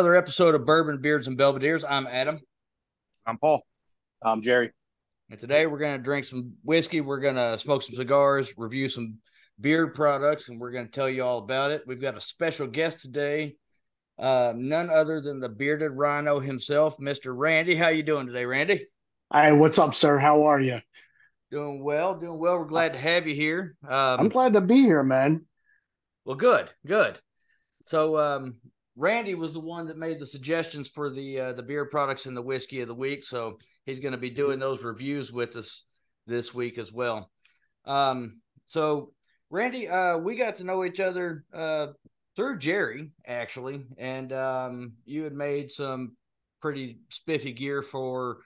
Welcome to another episode of Bourbon Beards and Belvederes. I'm Adam. I'm Paul. I'm Jerry. And today we're going to drink some whiskey. We're going to smoke some cigars, review some beard products, and we're going to tell you all about it. We've got a special guest today, uh, none other than the bearded rhino himself, Mr. Randy. How you doing today, Randy? Hi, what's up, sir? How are you? Doing well, doing well. We're glad to have you here. Um, I'm glad to be here, man. Well, good, good. So, um, Randy was the one that made the suggestions for the uh, the beer products and the whiskey of the week, so he's going to be doing those reviews with us this week as well. Um, so, Randy, uh, we got to know each other uh, through Jerry actually, and um, you had made some pretty spiffy gear for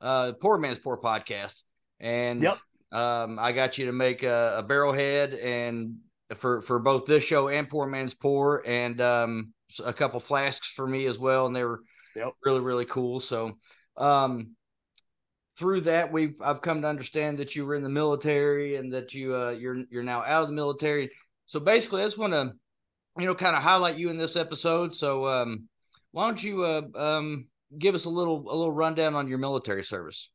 uh, Poor Man's Pour podcast, and yep. um, I got you to make a, a barrel head and for for both this show and Poor Man's Pour, and um, a couple flasks for me as well, and they were yep. really really cool. So, um, through that, we've I've come to understand that you were in the military and that you uh, you're you're now out of the military. So basically, I just want to you know kind of highlight you in this episode. So, um, why don't you uh, um, give us a little a little rundown on your military service?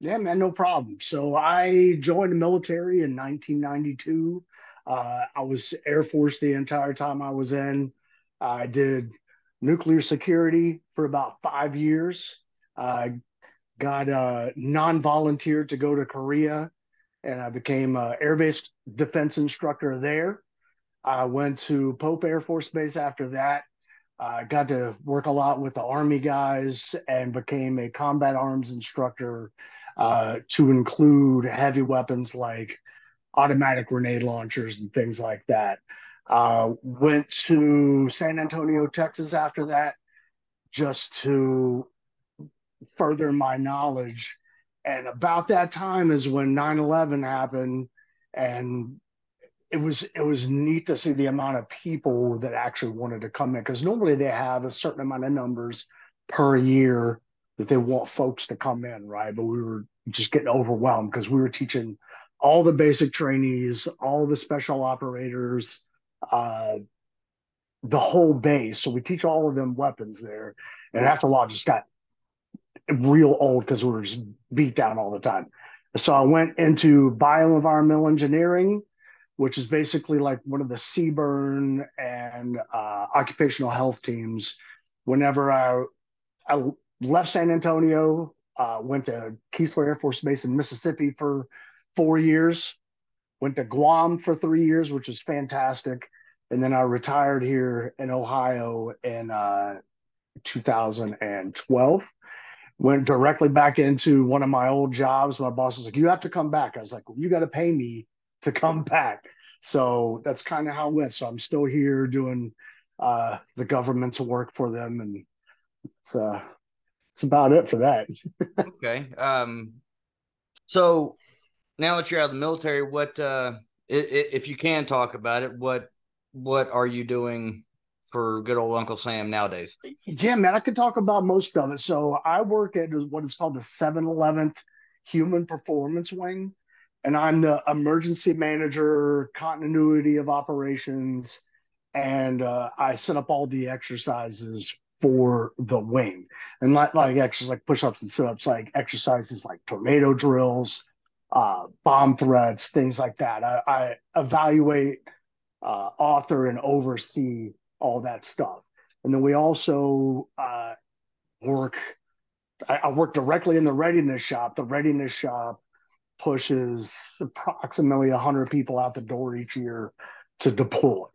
Yeah, man, no problem. So I joined the military in 1992. Uh, I was Air Force the entire time I was in. I did nuclear security for about five years. I got a non-volunteer to go to Korea, and I became an air base defense instructor there. I went to Pope Air Force Base after that. I got to work a lot with the Army guys and became a combat arms instructor uh, to include heavy weapons like automatic grenade launchers and things like that. Uh, went to San Antonio, Texas after that, just to further my knowledge. And about that time is when 9 11 happened. And it was it was neat to see the amount of people that actually wanted to come in because normally they have a certain amount of numbers per year that they want folks to come in, right? But we were just getting overwhelmed because we were teaching all the basic trainees, all the special operators, uh, the whole base. So we teach all of them weapons there. And after a while, just got real old because we were just beat down all the time. So I went into bioenvironmental engineering, which is basically like one of the CBRN and uh, occupational health teams. Whenever I, I left San Antonio, uh, went to Keesler Air Force Base in Mississippi for four years, went to Guam for three years, which was fantastic. And then I retired here in Ohio in uh, 2012. Went directly back into one of my old jobs. My boss was like, You have to come back. I was like, well, You got to pay me to come back. So that's kind of how it went. So I'm still here doing uh, the government's work for them. And it's, uh, it's about it for that. okay. Um, so now that you're out of the military, what uh, if you can talk about it, what what are you doing for good old Uncle Sam nowadays? Yeah, man, I could talk about most of it. So I work at what is called the 711th Human Performance Wing, and I'm the emergency manager, continuity of operations, and uh, I set up all the exercises for the wing. And like like exercises like push-ups and sit-ups, like exercises like tornado drills, uh, bomb threats, things like that. I, I evaluate, uh, author, and oversee all that stuff. And then we also uh, work. I, I work directly in the readiness shop. The readiness shop pushes approximately 100 people out the door each year to deploy.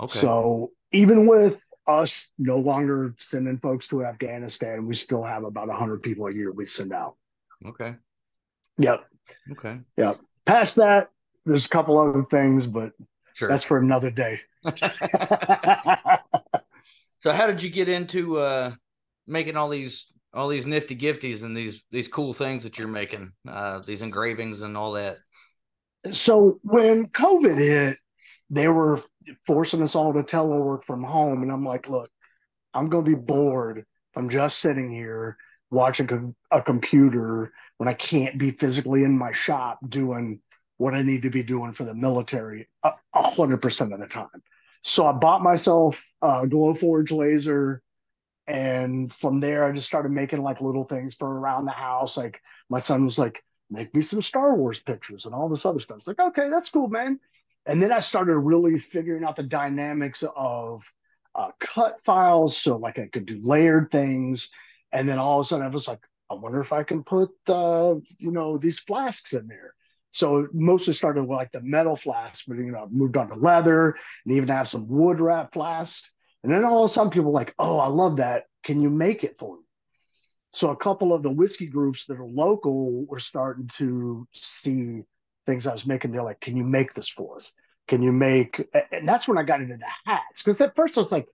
Okay. So even with us no longer sending folks to Afghanistan, we still have about 100 people a year we send out. Okay. Yep. Okay. Yeah. Past that, there's a couple other things, but sure. that's for another day. so how did you get into uh making all these all these nifty gifties and these these cool things that you're making, uh these engravings and all that? So when COVID hit, they were forcing us all to telework from home. And I'm like, look, I'm gonna be bored. I'm just sitting here watching a computer when I can't be physically in my shop doing what I need to be doing for the military a hundred percent of the time. So I bought myself a Glowforge laser. And from there, I just started making like little things for around the house. Like my son was like, make me some Star Wars pictures and all this other stuff. It's like, okay, that's cool, man. And then I started really figuring out the dynamics of uh, cut files. So like I could do layered things. And then all of a sudden I was like, I wonder if I can put, uh, you know, these flasks in there. So it mostly started with like the metal flasks, but you know, moved on to leather and even have some wood wrap flasks. And then all of a sudden people were like, oh, I love that. Can you make it for me? So a couple of the whiskey groups that are local were starting to see things I was making. They're like, can you make this for us? Can you make? And that's when I got into the hats. Because at first I was like,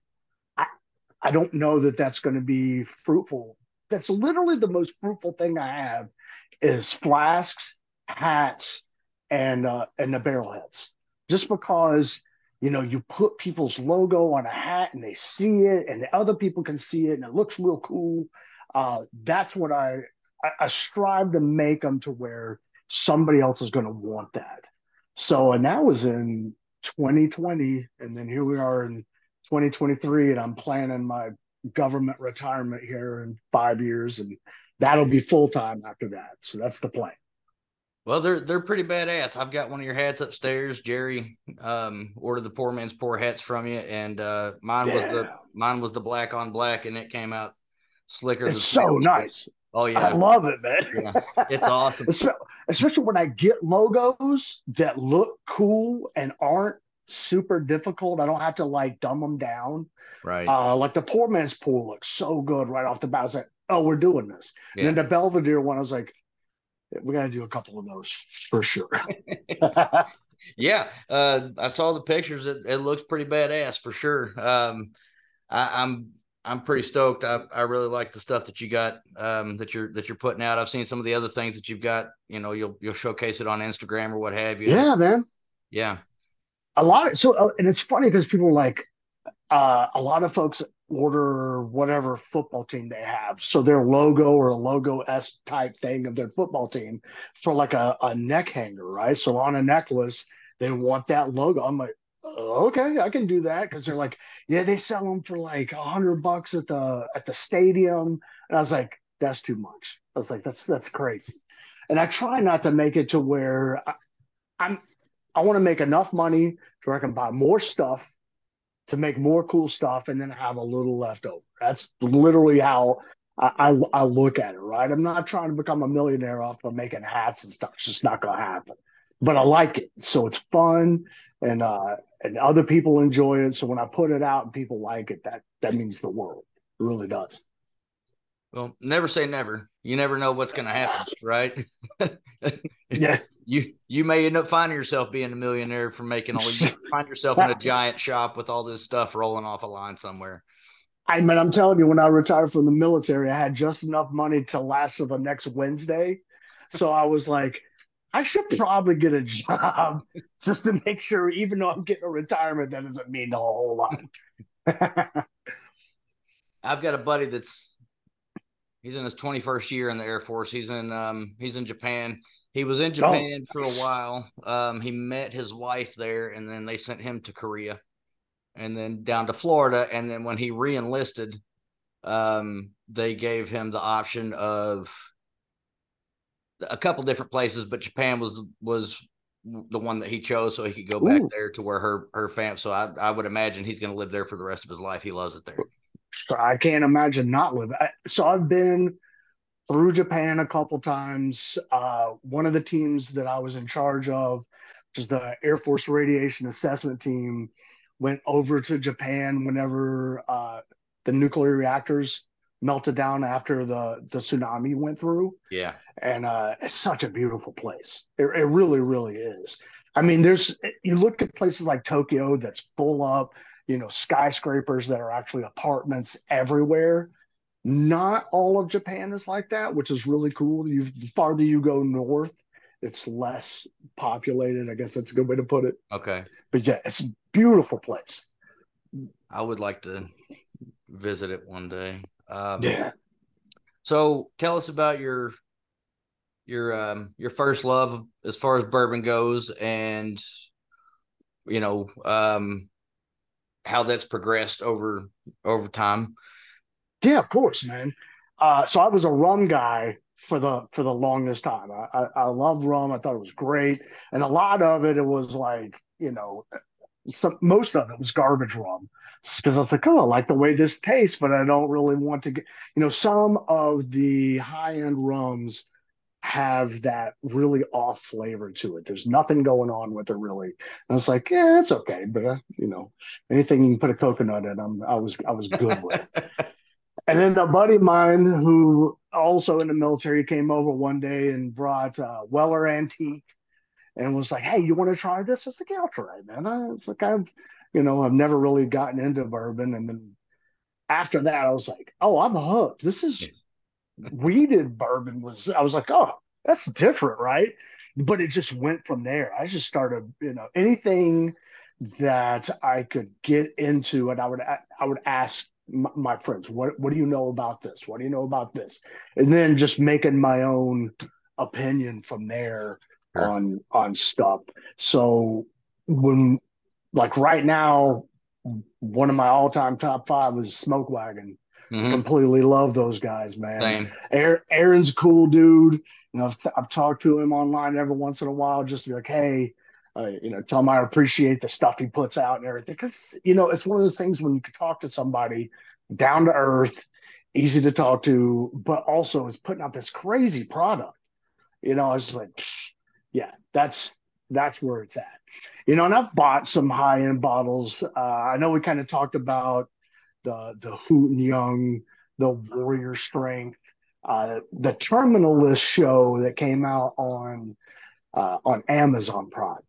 I don't know that that's going to be fruitful. That's literally the most fruitful thing I have is flasks, hats, and uh, and the barrel heads. Just because you know, you put people's logo on a hat and they see it, and the other people can see it, and it looks real cool. Uh, that's what I, I, I strive to make them to where somebody else is going to want that. So, and that was in 2020, and then here we are in 2023, and I'm planning my government retirement here in five years, and that'll be full time after that. So that's the plan. Well, they're they're pretty badass. I've got one of your hats upstairs. Jerry um, ordered the poor man's pour hats from you, and uh, mine yeah. was the mine was the black on black, and it came out slicker. It's so nice. Oh yeah, I love it, man. Yeah, it's awesome, especially when I get logos that look cool and aren't super difficult. I don't have to like dumb them down. Right. Uh, like the poor man's pool looks so good right off the bat. I was like, oh, we're doing this. Yeah. And then the Belvedere one, I was like, we got to do a couple of those for sure. yeah, uh, I saw the pictures. It, it, looks pretty badass for sure. Um, I, am I'm, I'm pretty stoked. I, I really like the stuff that you got um, that you're that you're putting out. I've seen some of the other things that you've got. You know, you'll you'll showcase it on Instagram or what have you. Yeah, man. Yeah, a lot. Of, so, uh, and it's funny because people like, uh, a lot of folks order whatever football team they have. So their logo or a logo S type thing of their football team for like a, a neck hanger, right? So on a necklace, they want that logo. I'm like, okay, I can do that because they're like, yeah, they sell them for like a hundred bucks at the at the stadium, and I was like, that's too much. I was like, that's that's crazy, and I try not to make it to where I, I'm. I want to make enough money so I can buy more stuff to make more cool stuff and then have a little left over. That's literally how I, I, I, look at it, right? I'm not trying to become a millionaire off of making hats and stuff. It's just not going to happen. But I like it. So it's fun and uh and other people enjoy it. So when I put it out and people like it, that that means the world. It really does. Well, never say never. You never know what's going to happen, right? yeah. You you may end up finding yourself being a millionaire from making all you find yourself in a giant shop with all this stuff rolling off a line somewhere. I mean, I'm telling you, when I retired from the military, I had just enough money to last till the next Wednesday. So I was like, I should probably get a job just to make sure, even though I'm getting a retirement, that doesn't mean a whole lot. I've got a buddy that's He's in his 21st year in the Air Force. He's in um he's in Japan. He was in Japan oh, for a while. Um he met his wife there and then they sent him to Korea and then down to Florida and then when he re-enlisted um they gave him the option of a couple different places but Japan was was the one that he chose so he could go back there to where her her fam so I I would imagine he's going to live there for the rest of his life. He loves it there. So I can't imagine not living. So I've been through Japan a couple times. Uh, one of the teams that I was in charge of, which is the Air Force Radiation Assessment Team, went over to Japan whenever uh, the nuclear reactors melted down after the the tsunami went through. Yeah, and uh, it's such a beautiful place. It, it really, really is. I mean, there's you look at places like Tokyo that's full up you know, skyscrapers that are actually apartments everywhere. Not all of Japan is like that, which is really cool. You the farther you go north, it's less populated. I guess that's a good way to put it. Okay. But yeah, it's a beautiful place. I would like to visit it one day. Um, yeah. So tell us about your your um your first love as far as bourbon goes and you know um how that's progressed over over time. Yeah, of course, man. Uh, so I was a rum guy for the for the longest time. I, I, I love rum. I thought it was great, and a lot of it it was like you know, some most of it was garbage rum because I was like, oh, I like the way this tastes, but I don't really want to get you know some of the high end rums have that really off flavor to it. There's nothing going on with it really. And I was like, yeah, that's okay, but uh, you know, anything you can put a coconut in, I'm, I was I was good with. and then a buddy of mine who also in the military came over one day and brought uh, Weller Antique and was like, "Hey, you want to try this?" I was like, "Yeah, I'll try it, man." I was like, "I've, you know, I've never really gotten into bourbon." And then after that, I was like, "Oh, I'm hooked. This is wheated bourbon." Was I was like, "Oh, that's different, right?" But it just went from there. I just started, you know, anything that I could get into, and I would I would ask my friends, what what do you know about this? What do you know about this? And then just making my own opinion from there sure. on on stuff. So when like right now, one of my all time top five is Smoke Wagon. Mm-hmm. Completely love those guys, man. Same. Aaron's a cool dude. You know, I've, t- I've talked to him online every once in a while, just to be like, hey, uh, you know, tell him I appreciate the stuff he puts out and everything. Because you know, it's one of those things when you can talk to somebody down to earth, easy to talk to, but also is putting out this crazy product. You know, I was like, yeah, that's that's where it's at. You know, and I've bought some high end bottles. Uh, I know we kind of talked about the the Houghton Young, the Warrior Strength, uh, the Terminal List show that came out on uh, on Amazon Prime.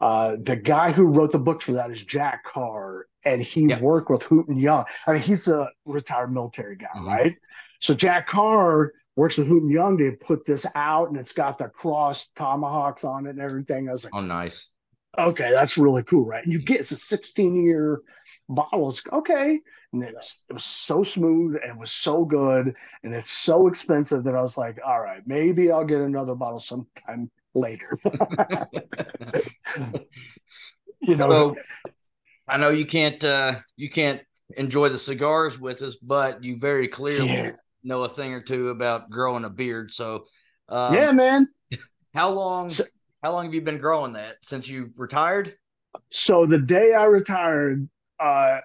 Uh, the guy who wrote the book for that is Jack Carr, and he worked with Houghton Young. I mean, he's a retired military guy, mm-hmm. right? So Jack Carr works with Houghton Young to put this out, and it's got the cross tomahawks on it and everything. I was like, oh, nice. Okay, that's really cool, right? And you get it's a 16 year bottle. It's okay. And it was, it was so smooth and it was so good. And it's so expensive that I was like, all right, maybe I'll get another bottle sometime later. you know, so, I know you can't uh you can't enjoy the cigars with us, but you very clearly yeah. know a thing or two about growing a beard. So um, yeah, man. How long? So, how long have you been growing that since you retired? So the day I retired, uh,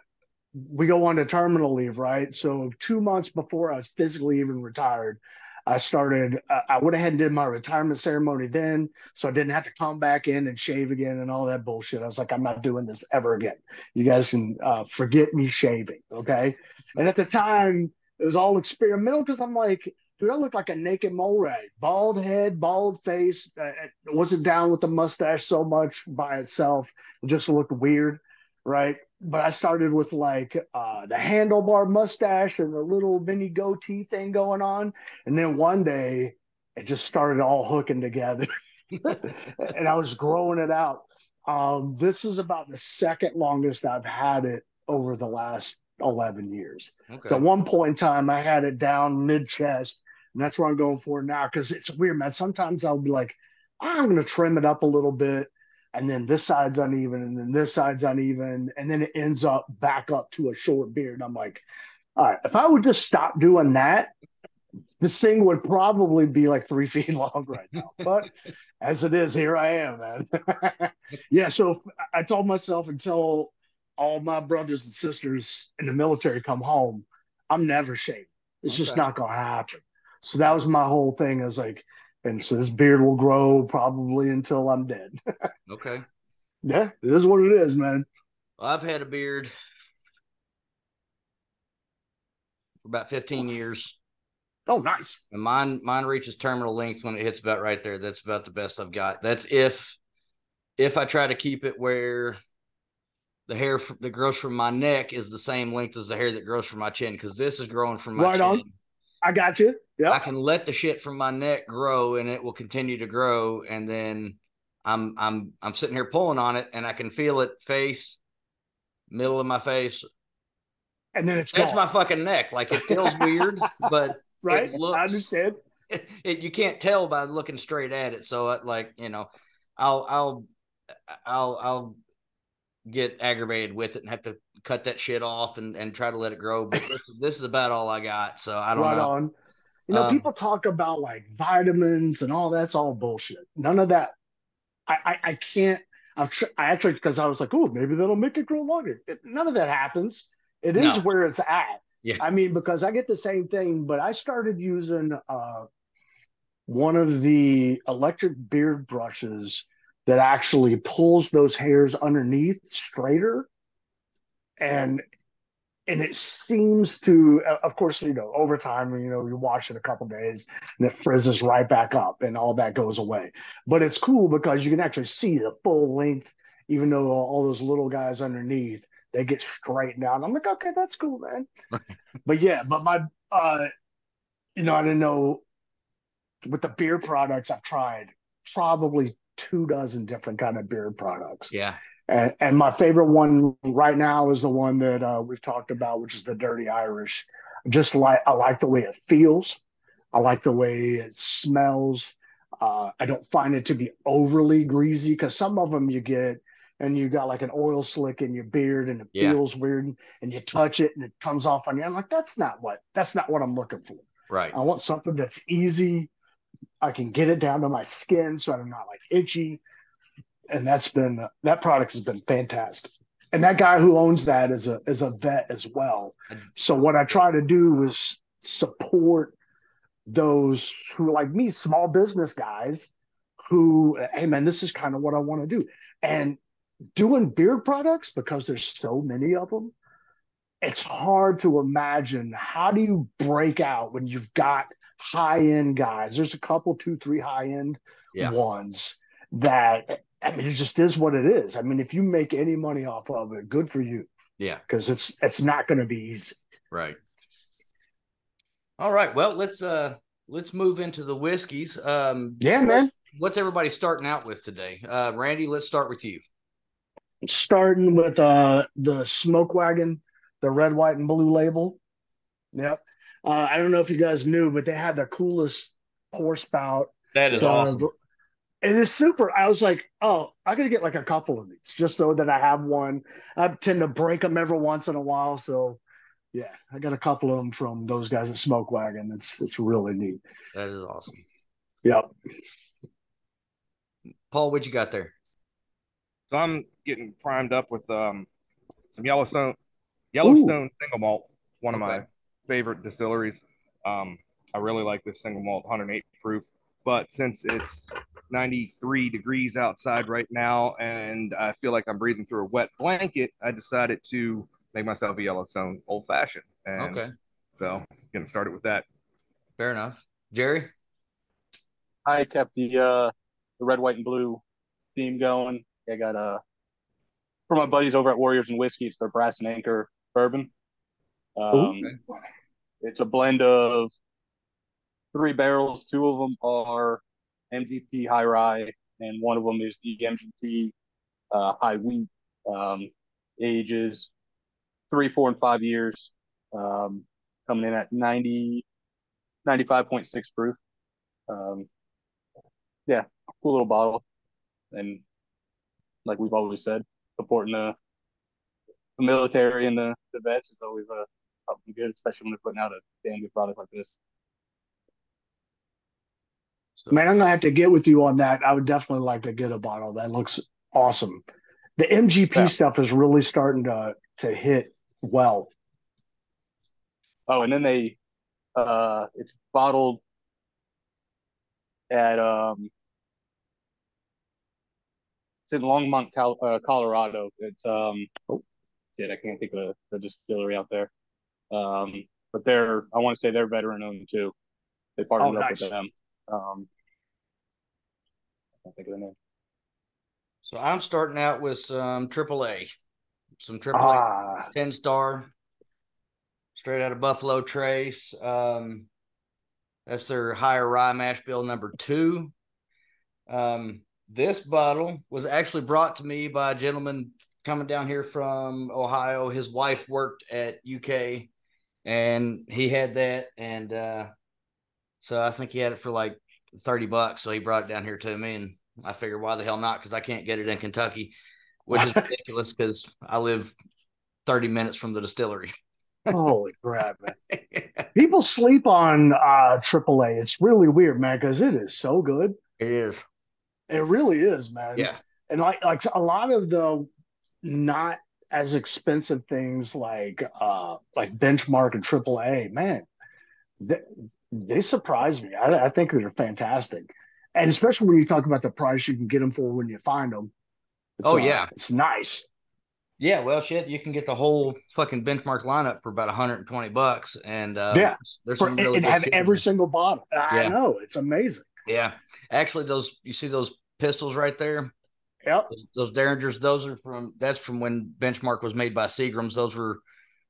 we go on to terminal leave, right? So two months before I was physically even retired, I started, uh, I went ahead and did my retirement ceremony then. So I didn't have to come back in and shave again and all that bullshit. I was like, I'm not doing this ever again. You guys can uh, forget me shaving. Okay. And at the time, it was all experimental because I'm like, dude, I look like a naked mole rat, bald head, bald face. Uh, wasn't down with the mustache so much by itself. It just looked weird. Right but I started with like uh, the handlebar mustache and the little mini goatee thing going on, and then one day it just started all hooking together, and I was growing it out. Um, this is about the second longest I've had it over the last 11 years. Okay. So at one point in time, I had it down mid chest, and that's where I'm going for now because it's weird, man. Sometimes I'll be like, I'm going to trim it up a little bit and then this side's uneven, and then this side's uneven, and then it ends up back up to a short beard. I'm like, all right, if I would just stop doing that, this thing would probably be like three feet long right now. But as it is, here I am, man. yeah. So I told myself until all my brothers and sisters in the military come home, I'm never shaving. It's okay. just not going to happen. So that was my whole thing. Is like, and so this beard will grow probably until I'm dead. okay. Yeah, it is what it is, man. I've had a beard for about 15 years. Oh, nice. And mine mine reaches terminal length when it hits about right there. That's about the best I've got. That's if if I try to keep it where the hair that grows from my neck is the same length as the hair that grows from my chin because this is growing from my right chin. On. I got you. Yeah. I can let the shit from my neck grow and it will continue to grow. And then I'm I'm I'm sitting here pulling on it and I can feel it face, middle of my face. And then it's that's gone. my fucking neck. Like it feels weird, but right. Looks, I understand. It, it, you can't tell by looking straight at it. So I, like, you know, I'll I'll I'll I'll get aggravated with it and have to cut that shit off and, and try to let it grow. But this, this is about all I got. So I don't right know. on. You know, Um, people talk about like vitamins and all that's all bullshit. None of that. I I, I can't. I've tr- I actually because I was like, oh, maybe that'll make it grow longer. It, none of that happens. It is No. where it's at. Yeah. I mean, because I get the same thing, but I started using uh one of the electric beard brushes that actually pulls those hairs underneath straighter and and it seems to of course you know over time you know you wash it a couple days and it frizzes right back up and all that goes away. But it's cool because you can actually see the full length even though all those little guys underneath they get straightened out. I'm like okay that's cool man. But yeah but my uh you know i didn't know with the beer products i've tried probably two dozen different kind of beer products. Yeah. And, and my favorite one right now is the one that uh, we've talked about, which is the Dirty Irish. Just like I like the way it feels, I like the way it smells. Uh, I don't find it to be overly greasy because some of them you get and you got like an oil slick in your beard and it Yeah. feels weird and you touch it and it comes off on you. I'm like, that's not what that's not what I'm looking for. Right. I want something that's easy. I can get it down to my skin so I'm not like itchy. And that's been that product has been fantastic. And that guy who owns that is a is a vet as well. So what I try to do is support those who are like me, small business guys who, hey man, this is kind of what I want to do. And doing beard products because there's so many of them, it's hard to imagine how do you break out when you've got high end guys. There's a couple, two, three high end Yeah. ones that I mean, it just is what it is. I mean, if you make any money off of it, good for you Yeah. because it's it's not going to be easy. Right. All right. Well, let's uh let's move into the whiskeys. Um Yeah, man. what's everybody starting out with today? Uh Randy, let's start with you. Starting with uh the Smoke Wagon, the red, white, and blue label. Yep. Uh, I don't know if you guys knew, but they had the coolest pour spout. That is So, awesome. It is super. I was like, oh, I gotta get like a couple of these just so that I have one. I tend to break them every once in a while, so yeah, I got a couple of them from those guys at Smoke Wagon. It's it's really neat. That is awesome. Yep. Paul, what you got there? So I'm getting primed up with um some Yellowstone Yellowstone single malt, one of Okay. my favorite distilleries. Um, I really like this single malt, 108 proof. But since it's 93 degrees outside right now, and I feel like I'm breathing through a wet blanket, I decided to make myself a Yellowstone old fashioned. And Okay. so gonna start it with that. Fair enough. Jerry? I kept the uh the red, white, and blue theme going. I got uh for my buddies over at Warriors and Whiskey, it's their Brass and Anchor bourbon. Um, it's a blend of three barrels. Two of them are MGP High Rye, and one of them is the MGP uh, High Wheat. Um, ages three, four, and five years. Um, coming in at 90, 95.6 proof. Um, yeah, cool little bottle. And like we've always said, supporting the, the military and the, the vets is always something good, especially when they're putting out a damn good product like this. So, Man, I'm gonna have to get with you on that. I would definitely like to get a bottle. That looks awesome. The MGP Yeah. stuff is really starting to to hit well. Oh, and then they, uh, it's bottled at um, it's in Longmont, Cal- uh, Colorado. It's um, oh, shit, I can't think of the, the distillery out there. Um, but they're, I want to say they're veteran owned too. They partnered Oh, up with them. Um, I can't think of the name. so I'm starting out with some AAA. Some AAA Ah, 10 star straight out of Buffalo Trace. Um, that's their higher rye mash bill number two. Um, this bottle was actually brought to me by a gentleman coming down here from Ohio. His wife worked at UK and he had that. And uh, so I think he had it for like 30 bucks. So he brought it down here to me. And I figured, why the hell not? Because I can't get it in Kentucky. which is ridiculous because I live 30 minutes from the distillery. Holy crap, man. People sleep on uh AAA. It's really weird, man, because it is so good. It is. It really is, man. Yeah. And like like a lot of the not as expensive things like uh like benchmark and AAA, man, they, they surprise me. I, I think they're fantastic. And especially when you talk about the price you can get them for when you find them. Oh, uh, yeah. it's nice. Yeah, well, shit, you can get the whole fucking benchmark lineup for about 120 bucks, and uh, Yeah. there's For, some really and good have every single bottle. I Yeah. know it's amazing. Yeah, actually, those you see those pistols right there, Yep. those, those Derringers, those are from that's from when Benchmark was made by Seagrams. Those were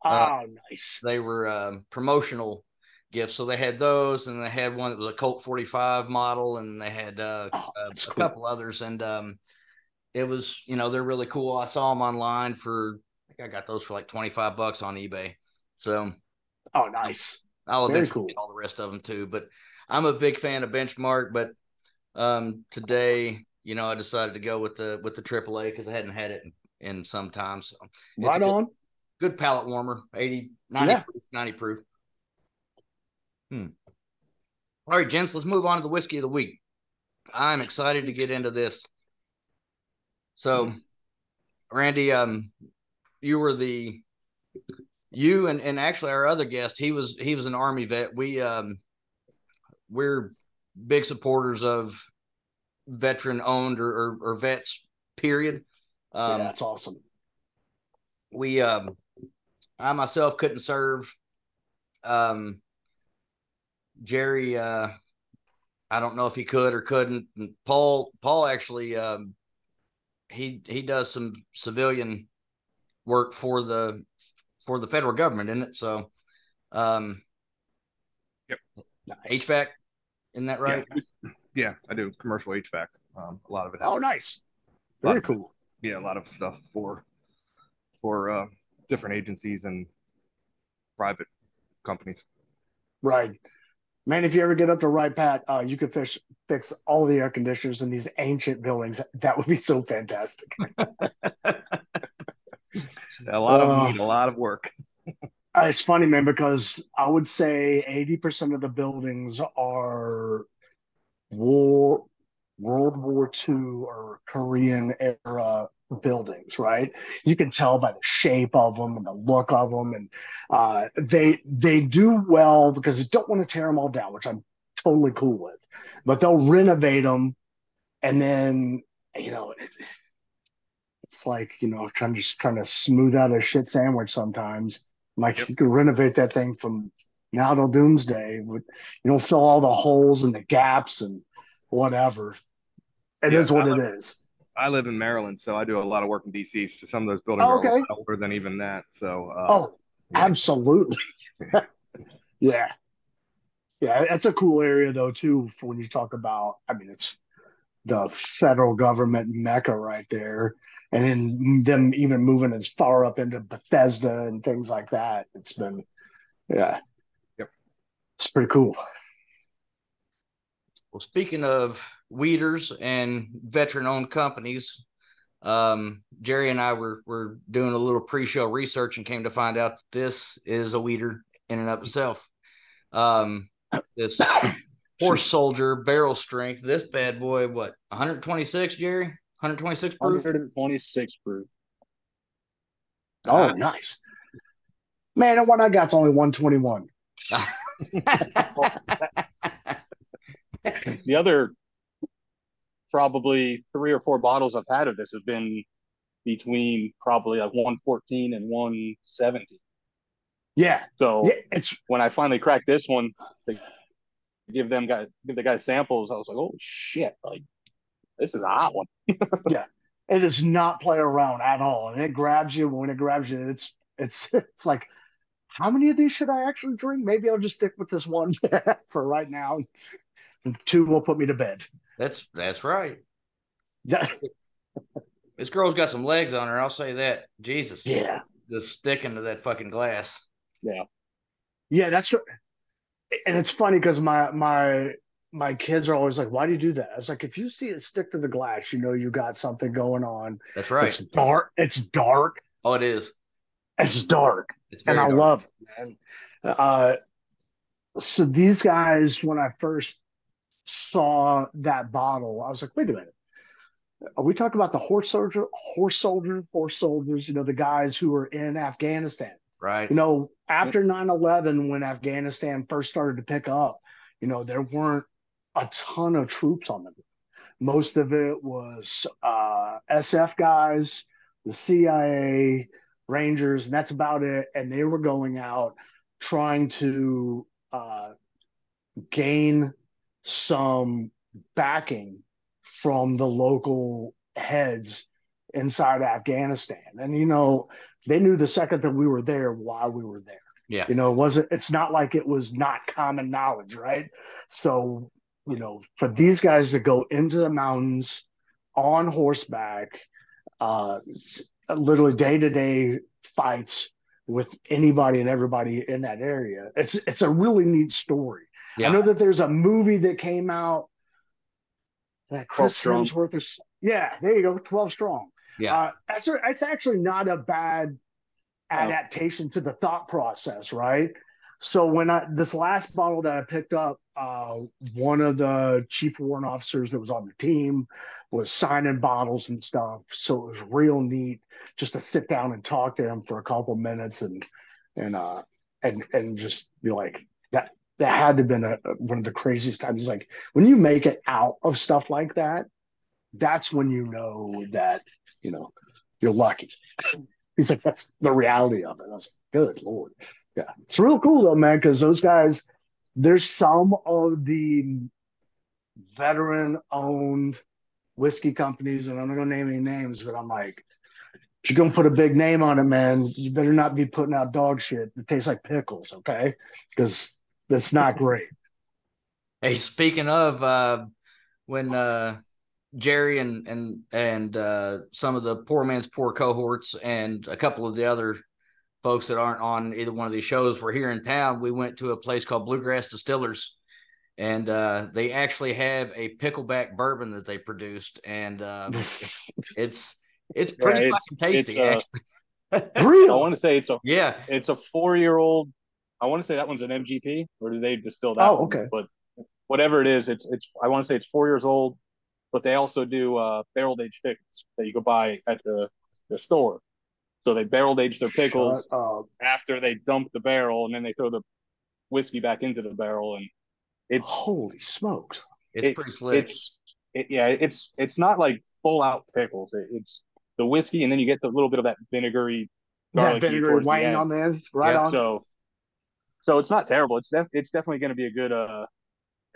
Oh, nice. they were um, promotional gifts, so they had those, and they had one that was a Colt 45 model, and they had uh, Oh, a, a cool. couple others, and um, it was you know they're really cool. I saw them online for I think I got those for like 25 bucks on eBay, so. Oh, nice. I'll Very eventually cool. get all the rest of them too. But I'm a big fan of Benchmark. But um, today, you know, I decided to go with the with the AAA because I hadn't had it in, in some time. So Right good, on. good palate warmer, 80, 90 Yeah. proof, 90 proof. Hmm. All right, gents, let's move on to the whiskey of the week. I'm excited to get into this. So, Randy, um, you were the you and and actually our other guest, he was he was an army vet. We um we're big supporters of veteran owned or, or, or vets. Period. Um, yeah, that's awesome. we um I myself couldn't serve. Um Jerry uh I don't know if he could or couldn't. And Paul Paul actually um he he does some civilian work for the for the federal government, isn't it? So um Nice. HVAC, isn't that right? Yeah, I do commercial HVAC. Um, a lot of it. Has, Oh, nice. Lot Very of- cool. Yeah, a lot of stuff for for uh, different agencies and private companies. Right. Man, if you ever get up to Wright-Patt, uh, you could fish, fix all the air conditioners in these ancient buildings. That would be so fantastic. A lot of Uh, need a lot of work. Uh, it's funny, man, because I would say 80% of the buildings are war, World War II or Korean era buildings, right? You can tell by the shape of them and the look of them, and uh, they they do well because they don't want to tear them all down, which I'm totally cool with. But they'll renovate them, and then you know it's, it's like you know trying just trying to smooth out a shit sandwich sometimes. Like Yep. you can renovate that thing from now till doomsday, but you don't fill all the holes and the gaps and whatever. It is Yeah, what I it is. I live in Maryland, so I do a lot of work in DC. So some of those buildings Oh, are a okay. lot older than even that. So uh, Oh, yeah. absolutely. yeah. Yeah, that's a cool area though too for when you talk about I mean it's the federal government mecca right there. And then them even moving as far up into Bethesda and things like that. It's been yeah. Yep. It's pretty cool. Well, speaking of wheaters and veteran owned companies, um, Jerry and I were were doing a little pre-show research and came to find out that this is a wheater in and of itself. Um, this horse soldier barrel strength, this bad boy, what 126, Jerry? 126 proof. 126 proof. Oh, Uh, nice. Man, the one I got's only 121. The other probably three or four bottles I've had of this have been between probably like 114 and 170. Yeah, So yeah, it's when I finally cracked this one to give them guy give the guy samples, I was like, oh shit, like this is a hot one. yeah. it does not play around at all, and it grabs you when it grabs you. It's it's it's like, how many of these should I actually drink? Maybe I'll just stick with this one for right now. And two will put me to bed. that's that's right. Yeah, This girl's got some legs on her. I'll say that. Jesus. yeah, Just sticking to that fucking glass. yeah. Yeah, that's true. and it's funny because my my my kids are always like, "Why do you do that?" I was like, "If you see it stick to the glass, you know you got something going on. That's right. It's dark. It's dark. oh, it is. It's dark, It's and I dark. love it, man." Uh, so these guys, when I first saw that bottle, I was like, "Wait a minute." Are we talking about the horse soldier, horse soldier, horse soldiers? You know, the guys who were in Afghanistan. right. You know, after 9 11, when Afghanistan first started to pick up, you know, there weren't a ton of troops on the ground. Most of it was uh, SF guys, the CIA, Rangers, and that's about it. And they were going out trying to uh, gain some backing from the local heads inside Afghanistan. And, you know, they knew the second that we were there why we were there. Yeah. You know, it wasn't it's not like it was not common knowledge, right? So, you know, for these guys to go into the mountains on horseback, uh literally day-to-day fights with anybody and everybody in that area. It's it's a really neat story. Yeah. I know that there's a movie that came out that Chris. Hemsworth is yeah, there you go, 12 strong. Yeah. Uh, that's actually not a bad adaptation to the thought process, right? So when I this last bottle that I picked up, uh, one of the chief warrant officers that was on the team was signing bottles and stuff. So it was real neat just to sit down and talk to him for a couple minutes and and uh and and just be like that had to have been a, one of the craziest times. Like when you make it out of stuff like that, that's when you know that you know you're lucky. He's like, that's the reality of it. I was like, good lord, yeah, it's real cool though, man, because those guys. There's some of the veteran-owned whiskey companies, and I'm not gonna name any names, but I'm like, if you're gonna put a big name on it, man, you better not be putting out dog shit that tastes like pickles, okay? Because that's not great. Hey, speaking of uh, when uh, Jerry and and and uh, some of the poor man's pour cohorts and a couple of the other folks that aren't on either one of these shows were here in town, we went to a place called Bluegrass Distillers, and uh, they actually have a pickleback bourbon that they produced, and uh, it's it's Yeah, pretty it's- fucking tasty, it's, uh, actually. I want to say it's a yeah, it's a four year old. I want to say that one's an MGP, or do they distill that? Oh, one? okay. But whatever it is, it's it's. I want to say it's four years old, but they also do uh, barrel aged pickles that you could buy at the the store. So they barrel age their pickles after they dump the barrel, and then they throw the whiskey back into the barrel, and it's Holy smokes. it's It- pretty slick. it's it, yeah, it's it's not like full out pickles. It, it's the whiskey, and then you get the little bit of that vinegary That garlicky vinegar towards the on the end, right Yeah, on. So, so it's not terrible. It's def- it's definitely going to be a good uh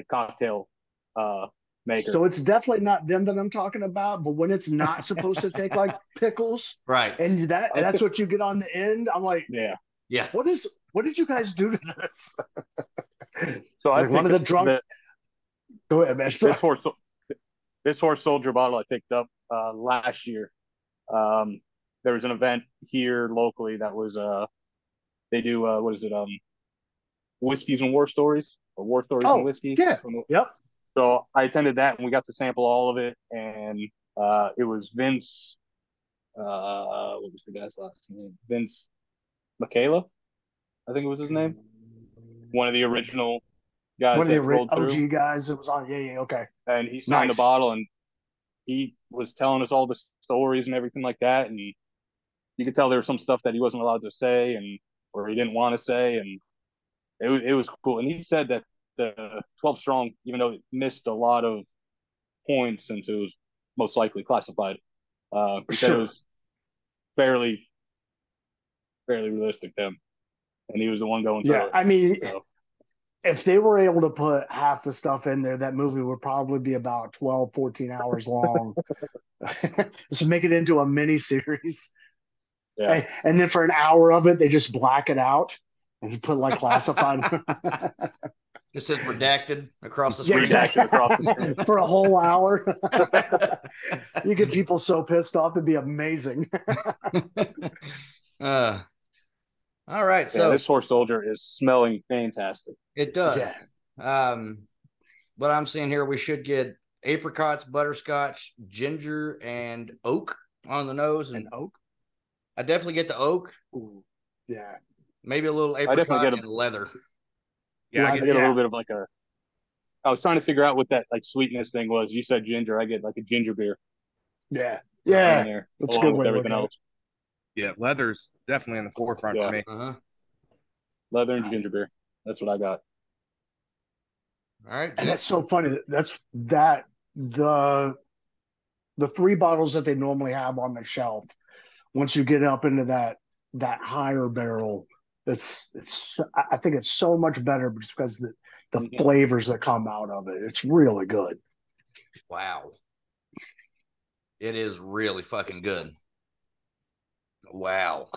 cocktail uh maker. So it's definitely not them that I'm talking about, but when it's not supposed to take like pickles right. and that that's what you get on the end, I'm like, yeah. Yeah. what is what did you guys do to this? So I one of the drunk- the- Go ahead, man. this horse this horse soldier bottle I picked up uh last year. Um, there was an event here locally that was uh they do uh what is it um whiskeys and war stories or war stories Oh, and whiskey. yeah. Yep. So I attended that and we got to sample all of it and uh it was Vince uh what was the guy's last name? Vince Michaela, I think it was his name. One of the original guys One of the that rolled through OG guys that was on. Yeah, yeah, okay. and he signed Nice. a bottle and he was telling us all the stories and everything like that and you could tell there was some stuff that he wasn't allowed to say and or he didn't want to say and it was it was cool. And he said that the 12 strong even though it missed a lot of points since it was most likely classified uh he said it was fairly fairly realistic to him. And he was the one going Yeah, it I mean, so. if they were able to put half the stuff in there, that movie would probably be about 12, 14 hours long. just make it into a mini series. yeah. And, and then for an hour of it, they just black it out and you put like classified It says redacted across the Yeah, screen. Redacted across the screen. for a whole hour. you get people so pissed off, it'd be amazing. uh, all right. yeah So this horse soldier is smelling fantastic it does. Um, what I'm seeing here, we should get apricots, butterscotch, ginger, and oak on the nose. And, And oak. I definitely get the oak, Ooh, yeah. Maybe a little I definitely get a- and leather. Yeah, I, I get, get, a little bit of like a. I was trying to figure out what that like sweetness thing was. You said ginger. I get like a ginger beer. Yeah. Yeah. there, That's a along good with everything look at else. yeah, leather's definitely in the forefront Yeah. for me. Uh-huh. Leather and ginger beer. That's what I got. All right. And that's so funny. That's that the the three bottles that they normally have on the shelf. Once you get up into that that higher barrel, it's it's. I I think it's so much better just because the the Mhm. flavors that come out of it. It's really good. Wow. It is really fucking good. Wow.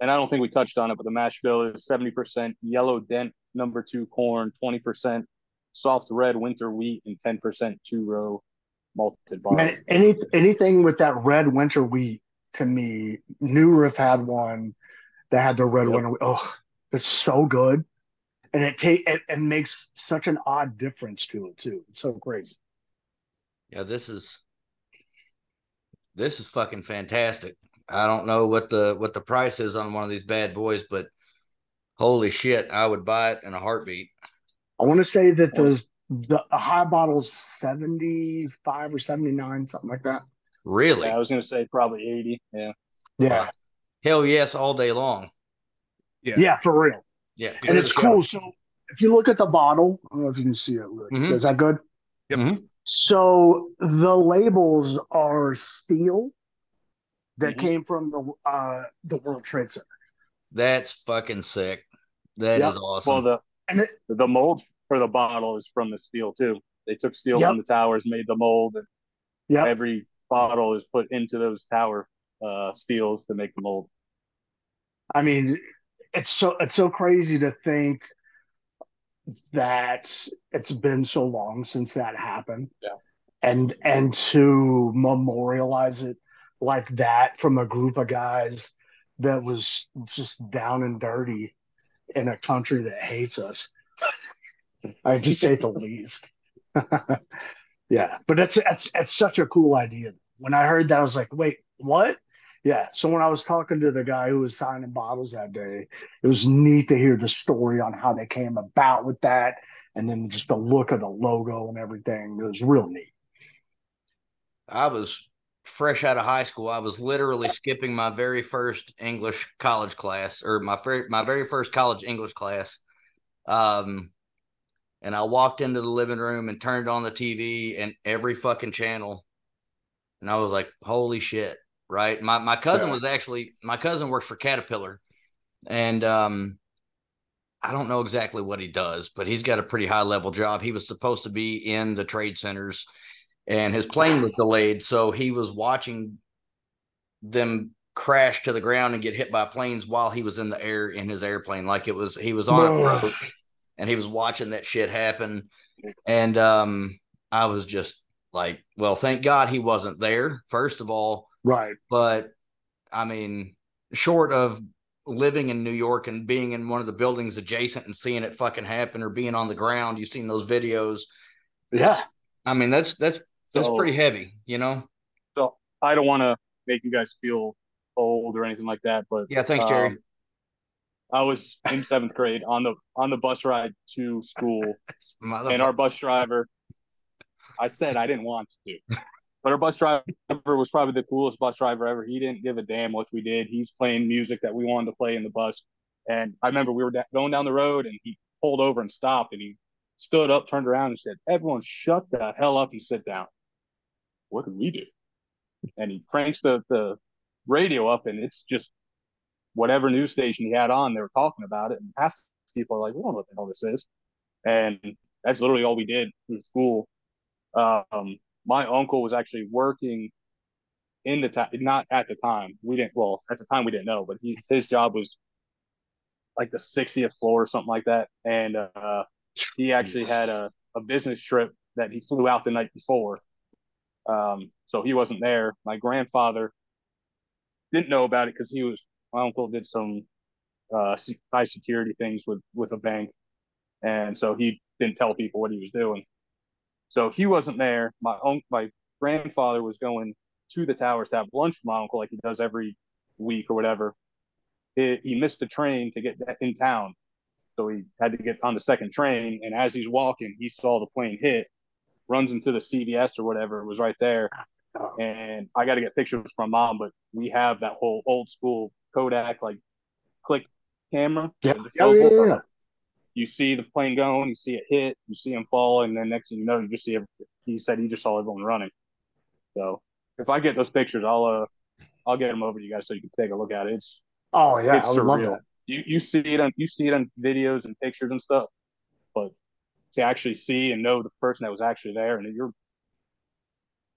And I don't think we touched on it, but the mash bill is seventy percent yellow dent number two corn, twenty percent soft red winter wheat, and ten percent two row malted barley. And any anything with that red winter wheat to me, New Riff had one that had the red Yep. winter wheat. Oh, it's so good. And it take it, it makes such an odd difference to it too. It's so crazy. Yeah, this is this is fucking fantastic. I don't know what the what the price is on one of these bad boys, but holy shit, I would buy it in a heartbeat. I want to say that there's the a high bottle's 75 or 79, something like that. Really? Yeah, I was gonna say probably eighty. Yeah. Yeah. Hell yes, all day long. Yeah. Yeah, for real. Yeah. And it's cool. So if you look at the bottle, I don't know if you can see it. Rick. Mhm. Is that good? Yep. Mhm. So the labels are steel that Mhm. came from the uh the World Trade Center. That's fucking sick. That is Yep. awesome. Well, the And it, the mold for the bottle is from the steel too. They took steel Yep. from the towers, made the mold, and yeah, every bottle is put into those tower uh, steels to make the mold. I mean, it's so it's so crazy to think that it's been so long since that happened. Yeah. And and to memorialize it like that from a group of guys that was just down and dirty in a country that hates us. I just say the least. yeah, but that's that's that's such a cool idea. When I heard that, I was like, wait, what? Yeah. So when I was talking to the guy who was signing bottles that day, it was neat to hear the story on how they came about with that, and then just the look of the logo and everything. It was real neat. I was fresh out of high school. I was literally skipping my very first English college class or my my very first college English class. Um and I walked into the living room and turned on the TV and every fucking channel. And I was like, holy shit. Right. My my cousin Yeah. was actually my cousin worked for Caterpillar. And um I don't know exactly what he does, but he's got a pretty high level job. He was supposed to be in the trade centers and his plane was delayed. So he was watching them crash to the ground and get hit by planes while he was in the air in his airplane. Like it was, he was on Whoa. approach and he was watching that shit happen. And um, I was just like, well, thank God he wasn't there, first of all. Right. But I mean, short of living in New York and being in one of the buildings adjacent and seeing it fucking happen or being on the ground, you've seen those videos. Yeah. I mean, that's that's that's So- pretty heavy, you know. So I don't want to make you guys feel old or anything like that, but Yeah, thanks, Jerry. um, I was in seventh grade on the on the bus ride to school, and our bus driver. I said I didn't want to, but our bus driver was probably the coolest bus driver ever. He didn't give a damn what we did. He's playing music that we wanted to play in the bus, and I remember we were going down the road, and he pulled over and stopped, and he stood up, turned around, and said, "Everyone, shut the hell up and sit down." What did we do? And he cranks the the radio up, and it's just whatever news station he had on. They were talking about it, and half the people are like, "We don't know what the hell this is," and that's literally all we did through school. Um, my uncle was actually working in the time, not at the time. We didn't. Well, at the time we didn't know, but he his job was like the 60th floor or something like that, and uh, he actually had a a business trip that he flew out the night before. Um, so he wasn't there. My grandfather didn't know about it because he was my uncle did some uh high security things with with a bank, and so he didn't tell people what he was doing. So he wasn't there. My own my grandfather was going to the towers to have lunch with my uncle, like he does every week or whatever. It, he missed the train to get in town, so he had to get on the second train. And as he's walking, he saw the plane hit, runs into the CVS or whatever. It was right there. And I got to get pictures from mom, but we have that whole old school Kodak like click camera. Oh, yeah, yeah, yeah. You see the plane going, you see it hit, you see him fall, and then next thing you know, you just see. Everything. He said he just saw everyone running. So if I get those pictures, I'll uh, I'll get them over to you guys so you can take a look at it. It's oh yeah, it's surreal. You you see it on you see it on videos and pictures and stuff, but to actually see and know the person that was actually there and you're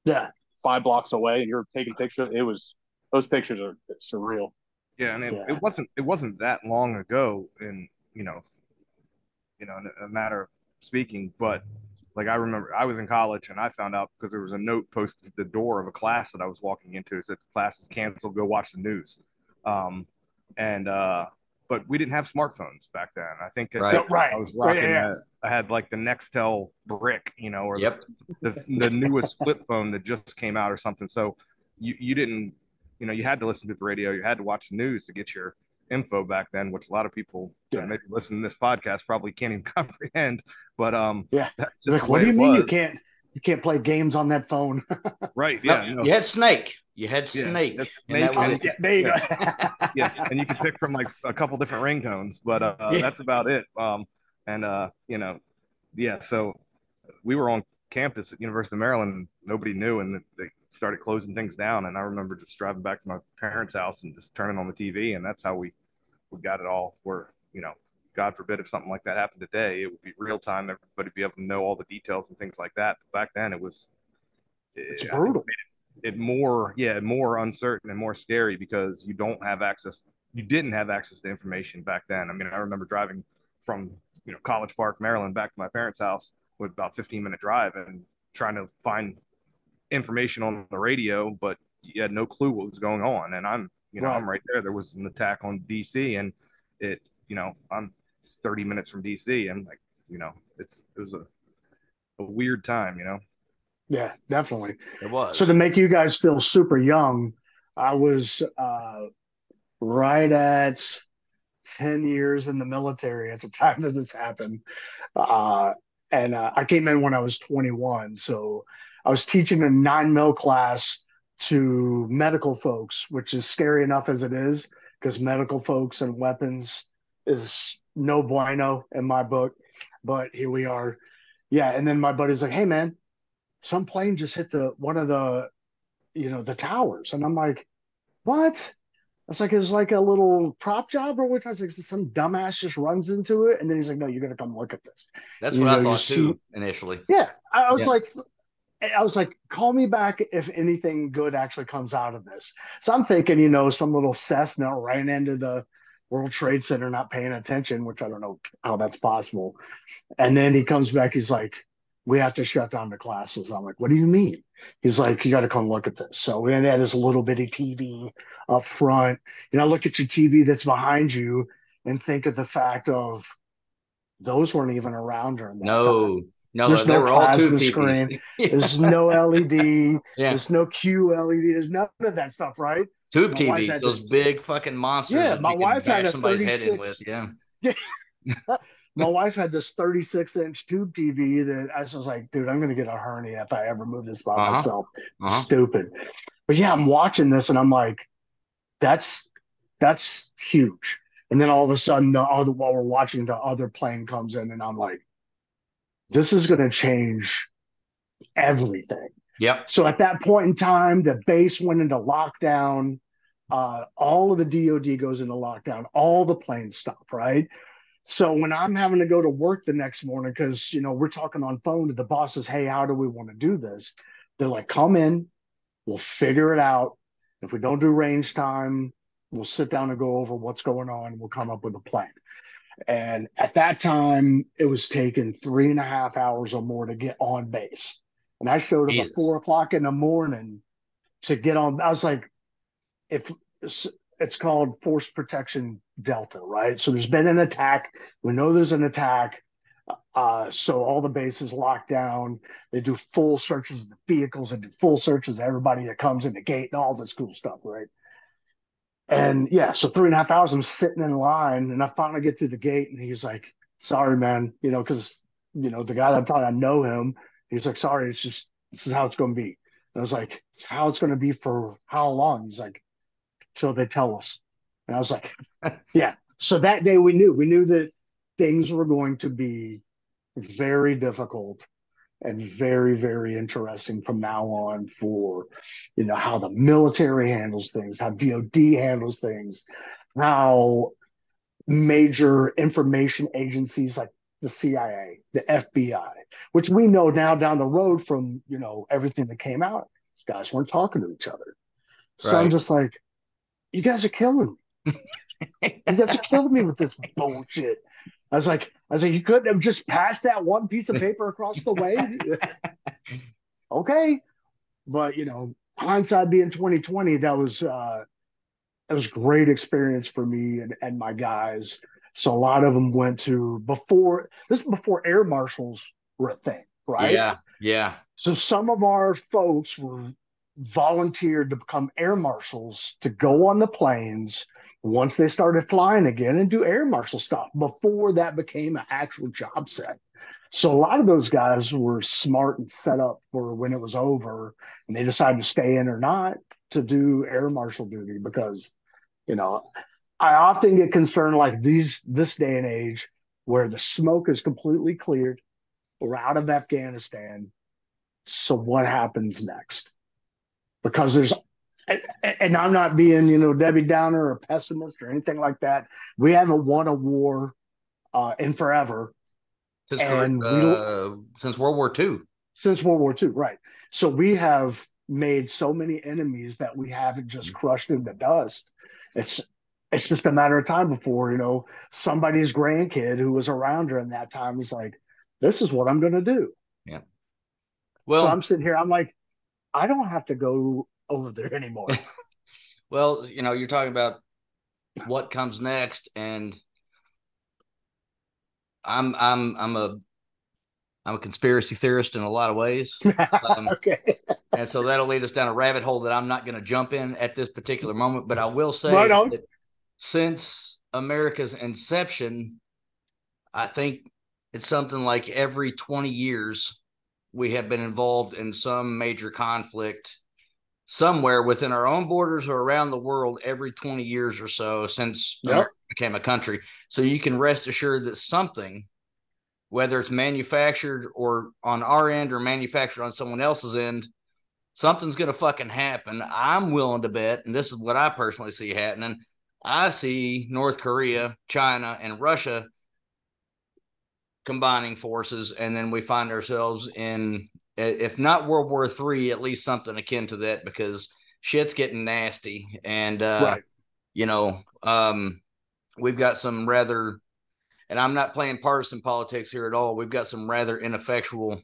yeah five blocks away and you're taking pictures, it was those pictures are surreal. Yeah, and it, yeah. it wasn't it wasn't that long ago in you know you know a matter of speaking, but like I remember I was in college and I found out because there was a note posted at the door of a class that I was walking into. It said class is canceled, go watch the news. Um, and uh, but we didn't have smartphones back then. I think right. right. I was rocking. Yeah, yeah. A, I had like the Nextel brick, you know, or yep. the, the, the newest flip phone that just came out or something. So you you didn't, you know, you had to listen to the radio, you had to watch the news to get your info back then, which a lot of people yeah. maybe listen to this podcast probably can't even comprehend. But um, yeah, that's just like, what do you mean was. you can't you can't play games on that phone? right. Yeah. No, you had Snake. You had yeah, Snake. snake oh, yeah, there you go. yeah, and you can pick from like a couple different ringtones, but uh, yeah. that's about it. Um, and uh, you know, yeah. So we were on campus at University of Maryland. And nobody knew, and they started closing things down. And I remember just driving back to my parents' house and just turning on the TV, and that's how we we got it all. Where you know, God forbid if something like that happened today, it would be real time. Everybody would be able to know all the details and things like that. But back then, it was it's it, brutal. It, it more, yeah, more uncertain and more scary because you don't have access. You didn't have access to information back then. I mean, I remember driving from you know College Park, Maryland, back to my parents' house with about 15 minute drive and trying to find information on the radio, but you had no clue what was going on. And I'm, you know, right. I'm right there. There was an attack on DC, and it, you know, I'm 30 minutes from DC, and like, you know, it's it was a a weird time, you know. Yeah, definitely. It was. So to make you guys feel super young, I was uh, right at 10 years in the military at the time that this happened. Uh, and uh, I came in when I was 21. So I was teaching a nine mil class to medical folks, which is scary enough as it is, because medical folks and weapons is no bueno in my book. But here we are. Yeah. And then my buddy's like, hey, man, some plane just hit the one of the, you know, the towers. And I'm like, what? It's like it's like a little prop job or which I was like some dumbass just runs into it and then he's like, No, you're gonna come look at this. That's you what know, I thought too see... initially. Yeah. I, I was yeah. like, I was like, call me back if anything good actually comes out of this. So I'm thinking, you know, some little Cessna ran into the World Trade Center not paying attention, which I don't know how that's possible. And then he comes back, he's like, we have to shut down the classes. I'm like, what do you mean? He's like, you got to come look at this. So we had this little bitty TV up front. You know, look at your TV that's behind you and think of the fact of those weren't even around during that no. Time. No, there's no plasma screen. yeah. There's no LED. yeah. There's no QLED. There's none of that stuff, right? Tube TV, those this, big fucking monsters. Yeah, my wife had a somebody's 36, head in with. Yeah. Yeah. my wife had this 36 inch tube TV that I was like, dude, I'm gonna get a hernia if I ever move this by uh-huh. myself. Uh-huh. Stupid. But yeah, I'm watching this and I'm like, that's that's huge. And then all of a sudden, the other while we're watching, the other plane comes in, and I'm like, this is going to change everything. Yep. So at that point in time, the base went into lockdown. Uh, all of the DoD goes into lockdown. All the planes stop. Right. So when I'm having to go to work the next morning, because you know we're talking on phone to the bosses, hey, how do we want to do this? They're like, come in, we'll figure it out. If we don't do range time, we'll sit down and go over what's going on. We'll come up with a plan. And at that time, it was taking three and a half hours or more to get on base. And I showed up Jesus. at four o'clock in the morning to get on. I was like, if it's called force protection delta, right? So there's been an attack. We know there's an attack. Uh, so all the bases locked down. They do full searches of the vehicles and do full searches of everybody that comes in the gate and all this cool stuff, right? And yeah, so three and a half hours, I'm sitting in line, and I finally get to the gate, and he's like, "Sorry, man," you know, because you know the guy that thought I know him. He's like, "Sorry, it's just this is how it's going to be." And I was like, "It's how it's going to be for how long?" He's like, "Till they tell us." And I was like, "Yeah." So that day we knew we knew that things were going to be very difficult and very very interesting from now on for you know how the military handles things how dod handles things how major information agencies like the cia the fbi which we know now down the road from you know everything that came out guys weren't talking to each other. So right. i'm just like you guys are killing me. You guys are killing me with this bullshit I was like, I was like, you couldn't have just passed that one piece of paper across the way. okay, but you know, hindsight being twenty twenty, that was uh, that was great experience for me and and my guys. So a lot of them went to before this before air marshals were a thing, right? Yeah, yeah. So some of our folks were volunteered to become air marshals to go on the planes once they started flying again and do air marshal stuff before that became an actual job set. So a lot of those guys were smart and set up for when it was over and they decided to stay in or not to do air marshal duty because, you know, I often get concerned like these this day and age where the smoke is completely cleared. We're out of Afghanistan. So what happens next? Because there's and I'm not being, you know, Debbie Downer or pessimist or anything like that. We haven't won a war uh, in forever. Since, and uh, since World War II. Since World War II, right. So we have made so many enemies that we haven't just mm-hmm. crushed into dust. It's it's just a matter of time before, you know, somebody's grandkid who was around during that time is like, this is what I'm going to do. Yeah. Well, so I'm sitting here, I'm like, I don't have to go over there anymore. well, you know, you're talking about what comes next, and I'm I'm I'm a I'm a conspiracy theorist in a lot of ways. Um, okay. and so that'll lead us down a rabbit hole that I'm not going to jump in at this particular moment. But I will say right that since America's inception, I think it's something like every 20 years we have been involved in some major conflict somewhere within our own borders or around the world every 20 years or so since yep. America became a country. So you can rest assured that something, whether it's manufactured or on our end or manufactured on someone else's end, something's going to fucking happen. I'm willing to bet, and this is what I personally see happening. I see North Korea, China, and Russia combining forces, and then we find ourselves in if not World War Three, at least something akin to that because shit's getting nasty. And uh, right. you know, um, we've got some rather and I'm not playing partisan politics here at all. We've got some rather ineffectual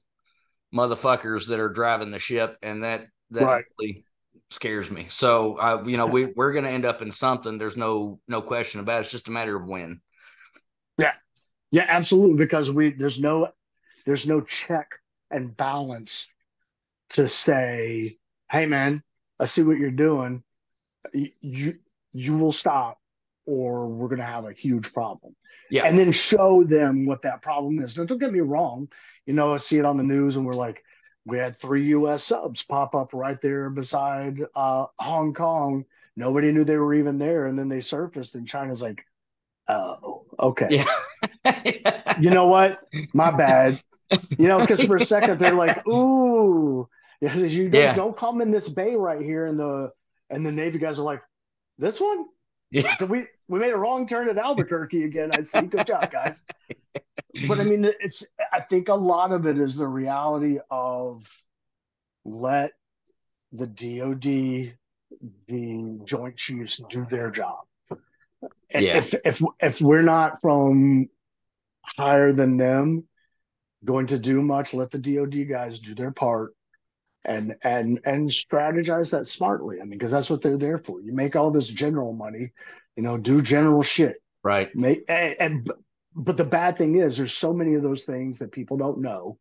motherfuckers that are driving the ship, and that that right. really scares me. So, I, you know, we we're going to end up in something. There's no no question about it. It's just a matter of when. Yeah, yeah, absolutely. Because we there's no there's no check and balance to say, "Hey, man, I see what you're doing. You you will stop, or we're going to have a huge problem." Yeah, and then show them what that problem is. Now, don't get me wrong. You know, I see it on the news, and we're like, we had three U.S. subs pop up right there beside uh, Hong Kong. Nobody knew they were even there, and then they surfaced, and China's like, "Oh, okay." Yeah. you know what? My bad you know, because for a second they're like, "Ooh, you yeah. don't come in this bay right here," and the and the Navy guys are like, "This one." Yeah, we we made a wrong turn at Albuquerque again. I see. Good job, guys. but I mean, it's. I think a lot of it is the reality of let the DoD, the Joint Chiefs, do their job. Yeah. If if if we're not from higher than them, going to do much. Let the DoD guys do their part, and and and strategize that smartly. I mean, because that's what they're there for. You make all this general money, you know, do general shit. Right. Make and, and but the bad thing is, there's so many of those things that people don't know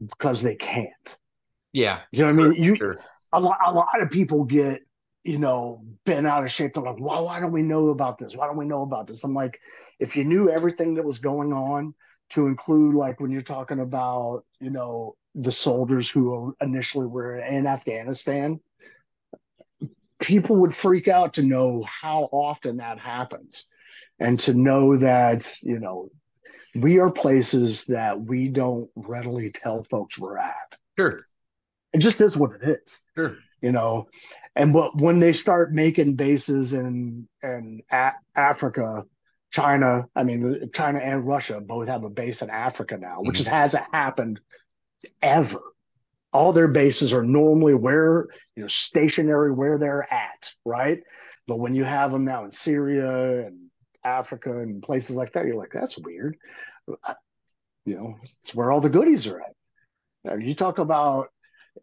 because they can't. Yeah, you know what I mean. You sure. a lot, a lot of people get you know bent out of shape. They're like, "Why? Why don't we know about this? Why don't we know about this?" I'm like, if you knew everything that was going on, to include like when you're talking about you know the soldiers who initially were in Afghanistan, people would freak out to know how often that happens and to know that you know we are places that we don't readily tell folks we're at. Sure. It just is what it is. Sure. You know and but when they start making bases in in a- africa china i mean china and russia both have a base in africa now which Mhm. hasn't happened ever. All their bases are normally where you know stationary where they're at right? But when you have them now in syria and africa and places like that you're like that's weird. You know it's where all the goodies are at. Now you talk about